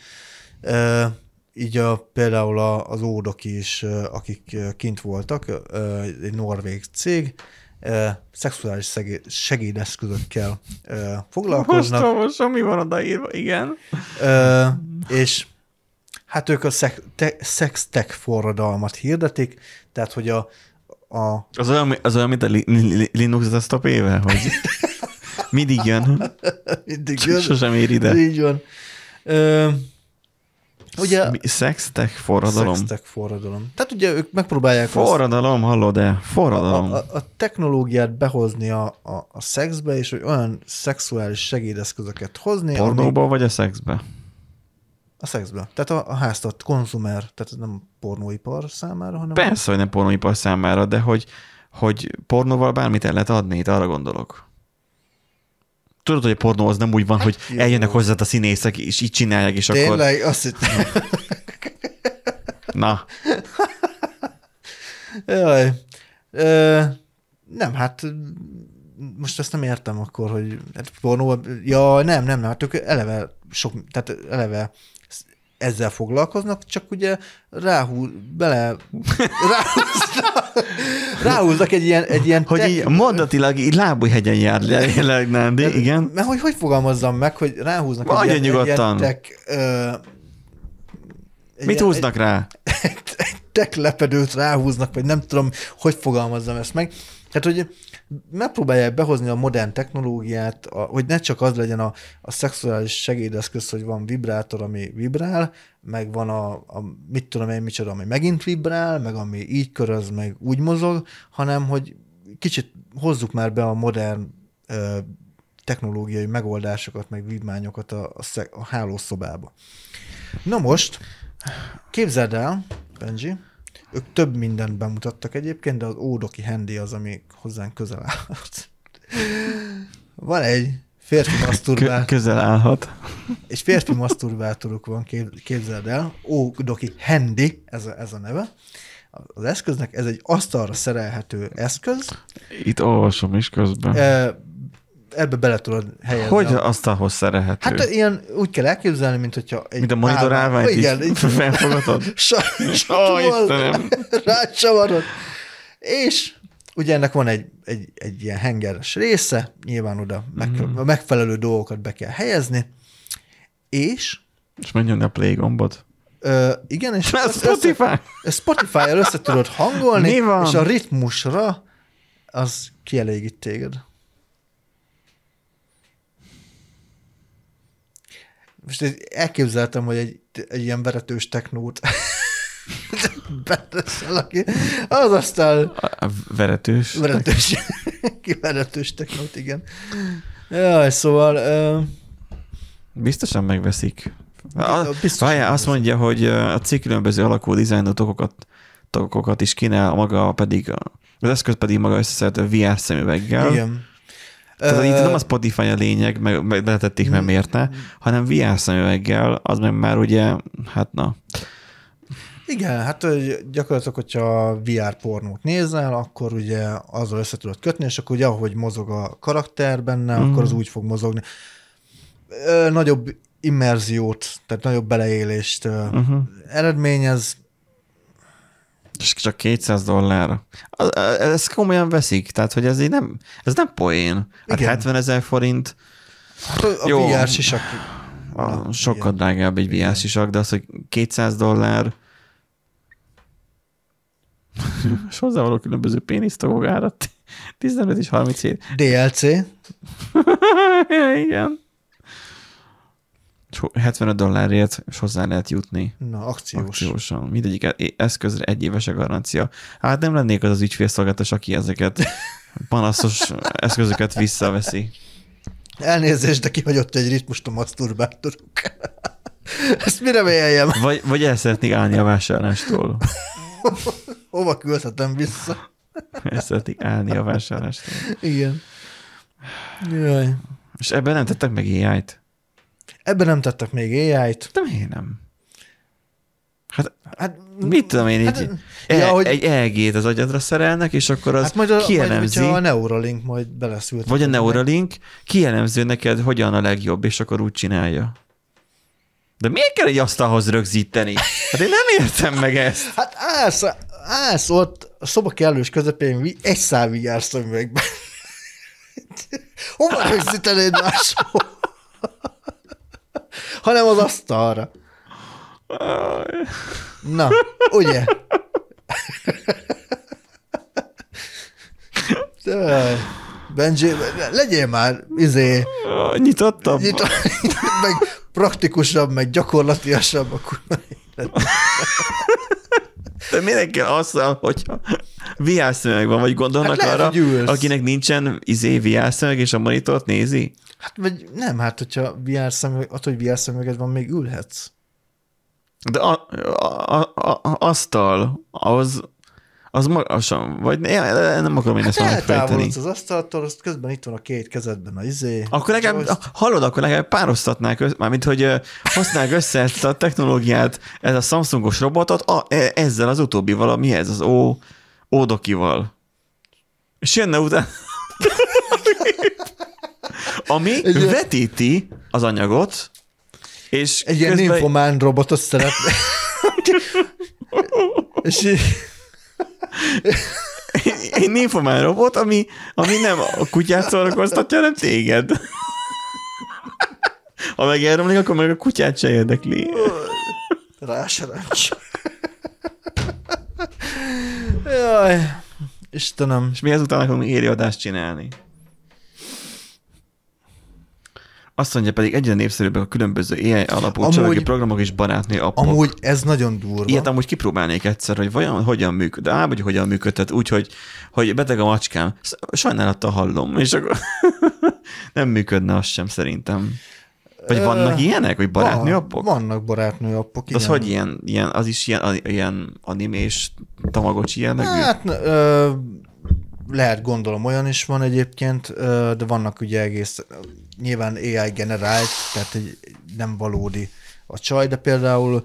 Így a, például a, az ódok is, akik kint voltak, egy norvég cég, szexuális segédeszközökkel ö, Most foglalkoznak. olvasom, mi van odaírva, igen. És hát ők a szex, te, sex tech forradalmat hirdetik, tehát hogy a, a Az olyan, az olyan mint a li, li, li, Linux desktop éve, hogy mindig jön, mindig csak sosem ér ide. Így van. Ö, ugye tech forradalom. sex tech forradalom. Tehát ugye ők megpróbálják azt, Forradalom, hallod-e? a, Forradalom. a, a technológiát behozni a, a, a szexbe, és hogy olyan szexuális segédeszközöket hozni, ami Pornóból vagy a szexbe? A szexbe. Tehát a, a háztat, konzumer, tehát ez nem pornóipar számára, hanem Persze, hogy nem pornóipar számára, de hogy, hogy pornóval bármit el lehet adni, itt arra gondolok. Tudod, hogy a pornó az nem úgy van, hogy jó. eljönnek hozzád a színészek, és így csinálják, és akkor... Tényleg, azt hittem, Na, Jaj. Ö, nem, hát most ezt nem értem akkor, hogy hát pornó, ja, nem, nem, nem, hát ők eleve sok, tehát eleve ezzel foglalkoznak, csak ugye ráhúz, bele, ráhúznak, ráhúznak egy ilyen, egy ilyen hogy tech- így mondatilag így lábújhegyen jár jelenleg Nándi, igen. Mert hogy hogy fogalmazzam meg, hogy ráhúznak Mondja egy, ilyen, egy nyugodtan. ilyen tech, ö, egy Mit ilyen- húznak rá? egy tech lepedőt ráhúznak, vagy nem tudom, hogy fogalmazzam ezt meg. Tehát, hogy megpróbálják behozni a modern technológiát, a, hogy ne csak az legyen a, a szexuális segédeszköz, hogy van vibrátor, ami vibrál, meg van a, a mit tudom én, micsoda, ami megint vibrál, meg ami így köröz, meg úgy mozog, hanem hogy kicsit hozzuk már be a modern ö, technológiai megoldásokat, meg vívmányokat a, a, a hálószobába. Na most, képzeld el, Benji, ők több mindent bemutattak egyébként, de az ódoki handy az, ami hozzánk közel állhat. Van egy férfi maszturbátor, közel állhat. egy férfi maszturbátoruk van, kép- képzeld el, ódoki handy, ez a, ez a neve. Az eszköznek ez egy asztalra szerelhető eszköz, Itt olvasom is közben. E, ebbe bele tudod helyezni. Hogy a- azt ahhoz szerelhető? Hát ilyen úgy kell elképzelni, mint hogyha egy Mint a monitor állványt Igen, így felfogatod? Istenem! rácsavarod. És ugye ennek van egy, egy, egy ilyen hengeres része, nyilván oda meg, Mhm. a megfelelő dolgokat be kell helyezni, és És menjen a play gombot. ö, igen, és Ez Spotify! ezt Spotify-el össze tudod hangolni, és a ritmusra az kielégít téged. Most elképzeltem, hogy egy, egy ilyen veretős technót beteszel, aki az aztán A veretős. veretős, ki veretős technót, igen. Jaj, szóval ö, Biztosan megveszik. A, Biztos várjál, azt mondja, hogy a cég különböző alakú dizájnú tokokat, tokokat is kínál, maga pedig a, az eszköz pedig maga összeszerető VR szemüveggel. igen. Tehát itt nem a Spotify a lényeg, meg, meg beletették, mert miért ne, hanem VR szemüveggel, az meg már ugye, hát na, Igen, hát gyakorlatilag, hogyha VR pornót nézel, akkor ugye azzal össze tudod kötni, és akkor ugye ahogy mozog a karakter benne, mm. akkor az úgy fog mozogni. Nagyobb immerziót, tehát nagyobb beleélést uh-huh. eredményez. És csak 200 dollár. Ezt komolyan veszik, tehát hogy ez így nem, ez nem poén. Hát Igen. 70 ezer forint, a Jó. VR sisak. a, sokkal igen. drágább egy VR sisak, de az, hogy 200 dollár, és hozzávaló különböző pénisztagok árat, 15 és 37. DLC. Igen. És ho- 75 dollárért és hozzá lehet jutni. Na, akciós. Akciósan. Mindegyik e- eszközre egy éves a garancia. Hát nem lennék az az ügyfélszolgáltatás, aki ezeket panaszos eszközöket visszaveszi. Elnézést, de kihagyott egy ritmust a maszturbátorunk. Ezt mire méljem? Vagy, vagy el szeretnék állni a vásárlástól. Hova küldhetem vissza? El szeretnék állni a vásárlástól. Igen. Jaj. És ebben nem tettek meg AI-t? Ebben nem tettek még AI-t. De miért nem? Hát Hát, mit tudom én, így Hát, ja, e, hogy- egy EEG-t az agyadra szerelnek, és akkor az hát majd, a, majd kielemzi. hogyha a Neuralink majd beleszült. Vagy a Neuralink kielemző neked, hogyan a legjobb, és akkor úgy csinálja. De miért kell egy asztalhoz rögzíteni? Hát én nem értem meg ezt. Hát állsz, állsz ott a szoba kellős közepén egy szál VR szemüvegben. Hova rögzítenéd máshol? Hanem az asztalra. Na, ugye? De, Benji, legyél már, izé, Nyitottabb. nyit, meg praktikusabb, meg gyakorlatiasabb, akkor De minek kell azzal, hogyha VR szemüveg van, vagy gondolnak Hát arra, hogy ülsz. akinek nincsen izé VR szemüveg, és a monitort nézi? Hát vagy nem, hát hogyha VR szemüveg, attól, hogy VR szemüveged van, még ülhetsz. De a, a, a, a, asztal, az, az magasan, vagy ne, nem akarom én ezt Hát hát megfejteni. az asztaltól, azt közben itt van a két kezedben a izé. Akkor legalább, joystick. hallod, akkor legalább pároztatnák, össze, mármint, hogy hozták össze ezt a technológiát, ez a Samsungos robotot a, e- ezzel az utóbbival, mi ez, az ó, ódokival. És jönne utána, ami Egy vetíti az anyagot, és Egy ilyen közben- nymphomán robotot szeretne. És egy nymphomán robot, ami, ami nem a kutyát szórakoztatja, hanem téged. Ha meg elromlik, akkor meg a kutyát se érdekli. ráseráncs. Jaj, Istenem. És mi ezután akarunk éri adást csinálni? Azt mondja pedig egyre népszerűbbek a különböző AI alapú Amúgy- családi programok és barátnő appok. Amúgy ez nagyon durva. Ilyet amúgy kipróbálnék egyszer, hogy vajon hogyan működ, á, vagy hogyan működhet, úgy, hogy, hogy beteg a macskám. Sajnálattal hallom, és akkor nem működne az sem szerintem. Vagy vannak ilyenek, hogy barátnő appok? Vannak barátnő appok, De az hogy ilyen, ilyen, az is ilyen, ilyen animés tamagocsi jellegű? Hát ö, lehet gondolom olyan is van egyébként, de vannak ugye egész nyilván AI generált, tehát egy nem valódi a csaj, de például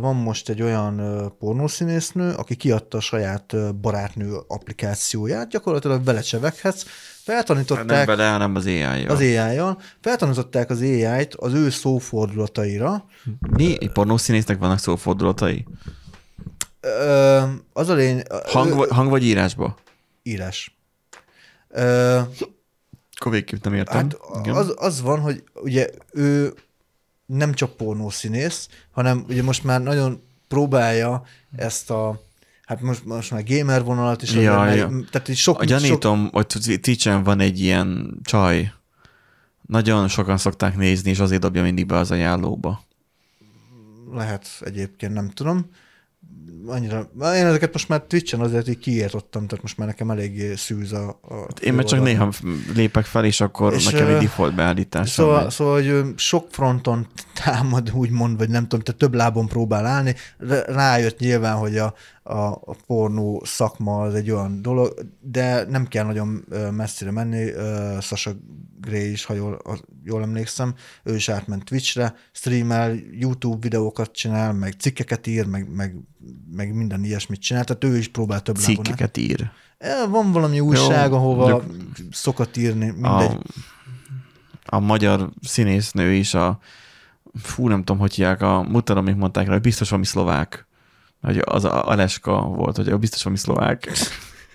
van most egy olyan pornószínésznő, aki kiadta a saját barátnő applikációját, gyakorlatilag vele cseveghetsz, feltanították... Nem vele, hanem az AI-jal. Az AI-jal. Feltanították az AI-t az ő szófordulataira. Mi? Pornószínésznek vannak szófordulatai? Ö, az a lény... Hang, ő- hang vagy írásba? Írás. Ö, Akkor végképp nem értem. hát az, az van, hogy ugye ő nem csak pornószínész, hanem ugye most már nagyon próbálja ezt a hát most, most már gamer vonalat is, Ja, meg, ja. tehát így sok, A gyanítom, hogy Twitch-en van egy ilyen csaj. Nagyon sokan szokták nézni, és azért dobja mindig be az ajánlóba. sok, lehet egyébként, nem tudom. Annyira, én ezeket most már Twitch-en azért így kiírtottam, tehát most már nekem eléggé szűz a, a Én meg csak néha lépek fel, és akkor És, nekem egy default beállítás. Szóval, szóval, hogy sok fronton támad, úgymond, vagy nem tudom, tehát több lábon próbál állni. Rájött nyilván, hogy a, a, pornó szakma az egy olyan dolog, de nem kell nagyon messzire menni. Sasha Gray is, ha jól, jól emlékszem, ő is átment Twitchre, streamel, YouTube videókat csinál, meg cikkeket ír, meg, meg, meg minden ilyesmit csinál, tehát ő is próbál több lábon. cikkeket ír. E, Van valami újság, Jó, ahova mondjuk- szokott írni, mindegy. A, a magyar színésznő is a fú, nem tudom, hogy hívják, a mutatom, még mondták rá, hogy biztos valami szlovák. Hogy az a Aleska volt, hogy biztos valami szlovák.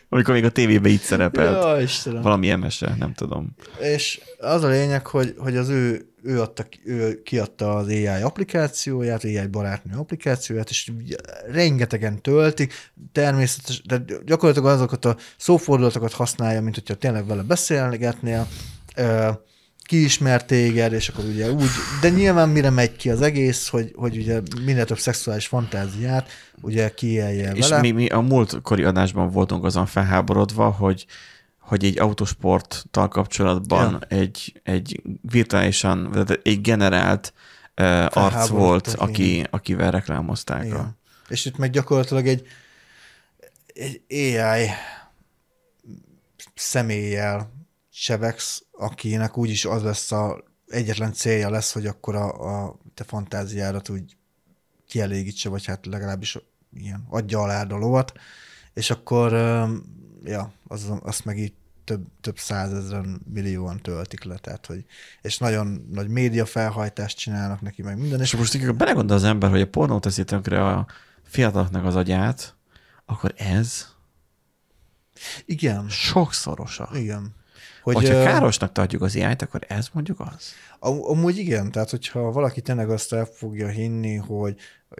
Amikor még a tévében itt szerepelt. Ja, Istenem. Valami emese, nem tudom. És az a lényeg, hogy, hogy az ő, ő, adta, ő kiadta az AI applikációját, AI barátnő applikációját, és rengetegen töltik, természetesen, de gyakorlatilag azokat a szófordulatokat használja, mint hogyha tényleg vele beszélgetnél, kiismert téged, és akkor ugye úgy, de nyilván mire megy ki az egész, hogy, hogy ugye minél több szexuális fantáziát, ugye kiélje És vele. mi, mi a múltkori adásban voltunk azon felháborodva, hogy hogy egy autosporttal kapcsolatban Ja. egy, egy virtuálisan, vagy egy generált uh, arc volt, igen. aki, akivel reklámozták. A, Igen. És itt meg gyakorlatilag egy, egy AI személlyel csevegsz, akinek úgyis az lesz a egyetlen célja lesz, hogy akkor a, a te fantáziádat úgy kielégítse, vagy hát legalábbis ilyen adja alá a lovat, és akkor ja, az, azt meg így több, több százezren, millióan töltik le, tehát hogy, és nagyon nagy média felhajtást csinálnak neki, meg minden, És most amikor belegondol az ember, hogy a pornó teszi tönkre a fiataloknak az agyát, akkor ez igen, sokszorosa. igen. Hogy, Hogy, Hogyha ö, károsnak tartjuk az ilyet, akkor ez mondjuk az. Am- Amúgy igen, tehát hogyha valaki tényleg azt el fogja hinni, hogy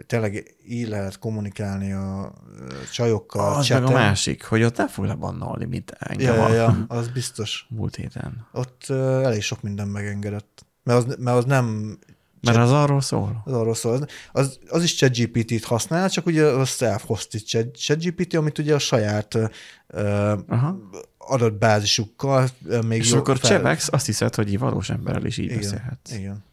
tényleg így lehet kommunikálni a ö, csajokkal, Az meg a másik, hogy ott nem fog lebannolni, mint engem Ja, ja, ja, az biztos. múlt héten. Ott elég sok minden megengedett. Mert az, mert az nem Mert az arról szól. az arról szól. Az, az, is ChatGPT-t használ, csak ugye a self-hosted Chat- ChatGPT, amit ugye a saját uh, Aha. Adatbázisukkal még És akkor fel- csevegsz, azt hiszed, hogy valós emberrel is így Igen, beszélhetsz. igen.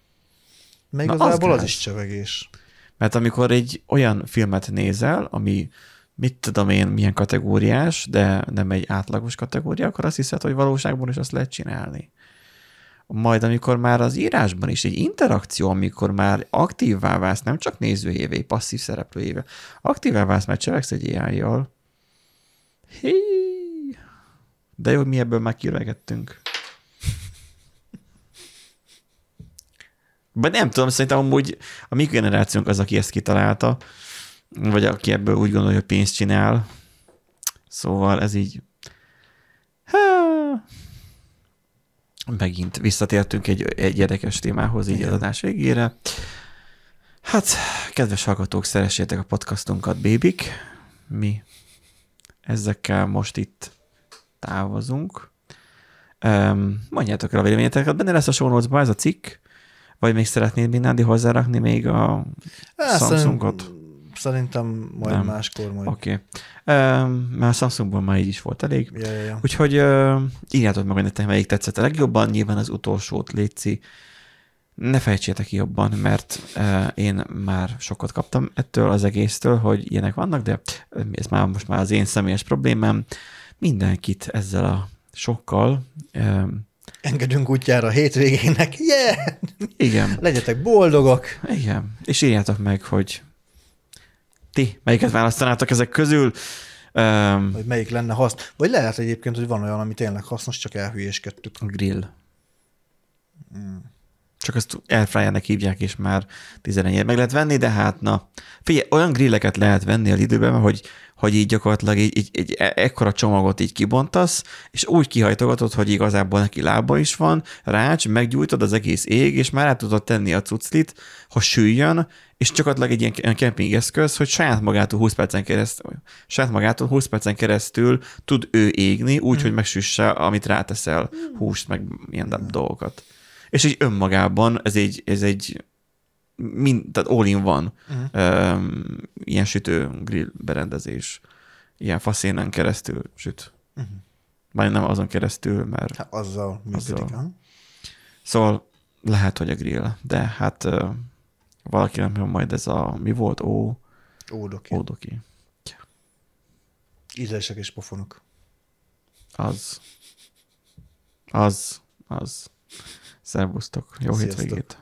Még Na, az igazából az, gáz. is csevegés. Mert amikor egy olyan filmet nézel, ami mit tudom én, milyen kategóriás, de nem egy átlagos kategória, akkor azt hiszed, hogy valóságban is azt lehet csinálni. Majd amikor már az írásban is egy interakció, amikor már aktívvá válsz, nem csak nézőjévé, passzív szereplőjévé, aktívvá válsz, mert csevegsz egy AI-jal. Hí. De jó, mi ebből már kiregettünk. De nem tudom, szerintem amúgy a mi generációnk az, aki ezt kitalálta, vagy aki ebből úgy gondolja, hogy pénzt csinál. Szóval ez így... Há, megint visszatértünk egy, egy érdekes témához így az adás végére. Hát, kedves hallgatók, szeressétek a podcastunkat, bébik. Mi ezekkel most itt távozunk. Um, mondjátok el a véleményeteket, benne lesz a show notes ez a cikk, vagy még szeretnéd mindendi hozzárakni még a Á, Samsungot? szerint- Szerintem majd Nem. máskor majd. Oké. Okay. Um, mert a Samsungban már így is volt elég. Ja, ja, ja. Úgyhogy uh, írjátok meg, hogy nektek melyik tetszett a legjobban, nyilván az utolsót létszi. Ne fejtsétek ki jobban, mert uh, én már sokat kaptam ettől az egésztől, hogy ilyenek vannak, de ez már most már az én személyes problémám. Mindenkit ezzel a sokkal Engedünk útjára a hétvégének. Yeah! Igen. Legyetek boldogok. Igen. És írjátok meg, hogy ti melyiket választanátok ezek közül. Um, Vagy melyik lenne hasznos. Vagy lehet egyébként, hogy van olyan, ami tényleg hasznos, csak elhülyéskedtük. a grill. Csak azt airfryernek hívják, és már 11 meg lehet venni, de hát na. Figyelj, olyan grilleket lehet venni az időben, hogy, hogy így gyakorlatilag így, így, így e- ekkora csomagot így kibontasz, és úgy kihajtogatod, hogy igazából neki lába is van, rács, meggyújtod az egész ég, és már át tudod tenni a cuclit, hogy süljön, és gyakorlatilag egy ilyen, kempingeszköz, hogy saját magától 20 percen keresztül, saját magától 20 percen keresztül tud ő égni, úgy, hogy megsüsse, amit ráteszel, húst, meg ilyen dolgokat. És így önmagában ez egy, ez egy mind, tehát all in van uh-huh. um, ilyen sütő grill berendezés. Ilyen faszénen keresztül süt. Uh-huh. Már nem azon keresztül, mert Hát azzal működik. Azzal. Szóval lehet, hogy a grill, de hát uh, valaki nem majd ez a, mi volt? Ó, Ódoki. ódoki. Ízlesek és pofonok. Az. Az. Az. Szervusztok. Jó Sziasztok. hétvégét.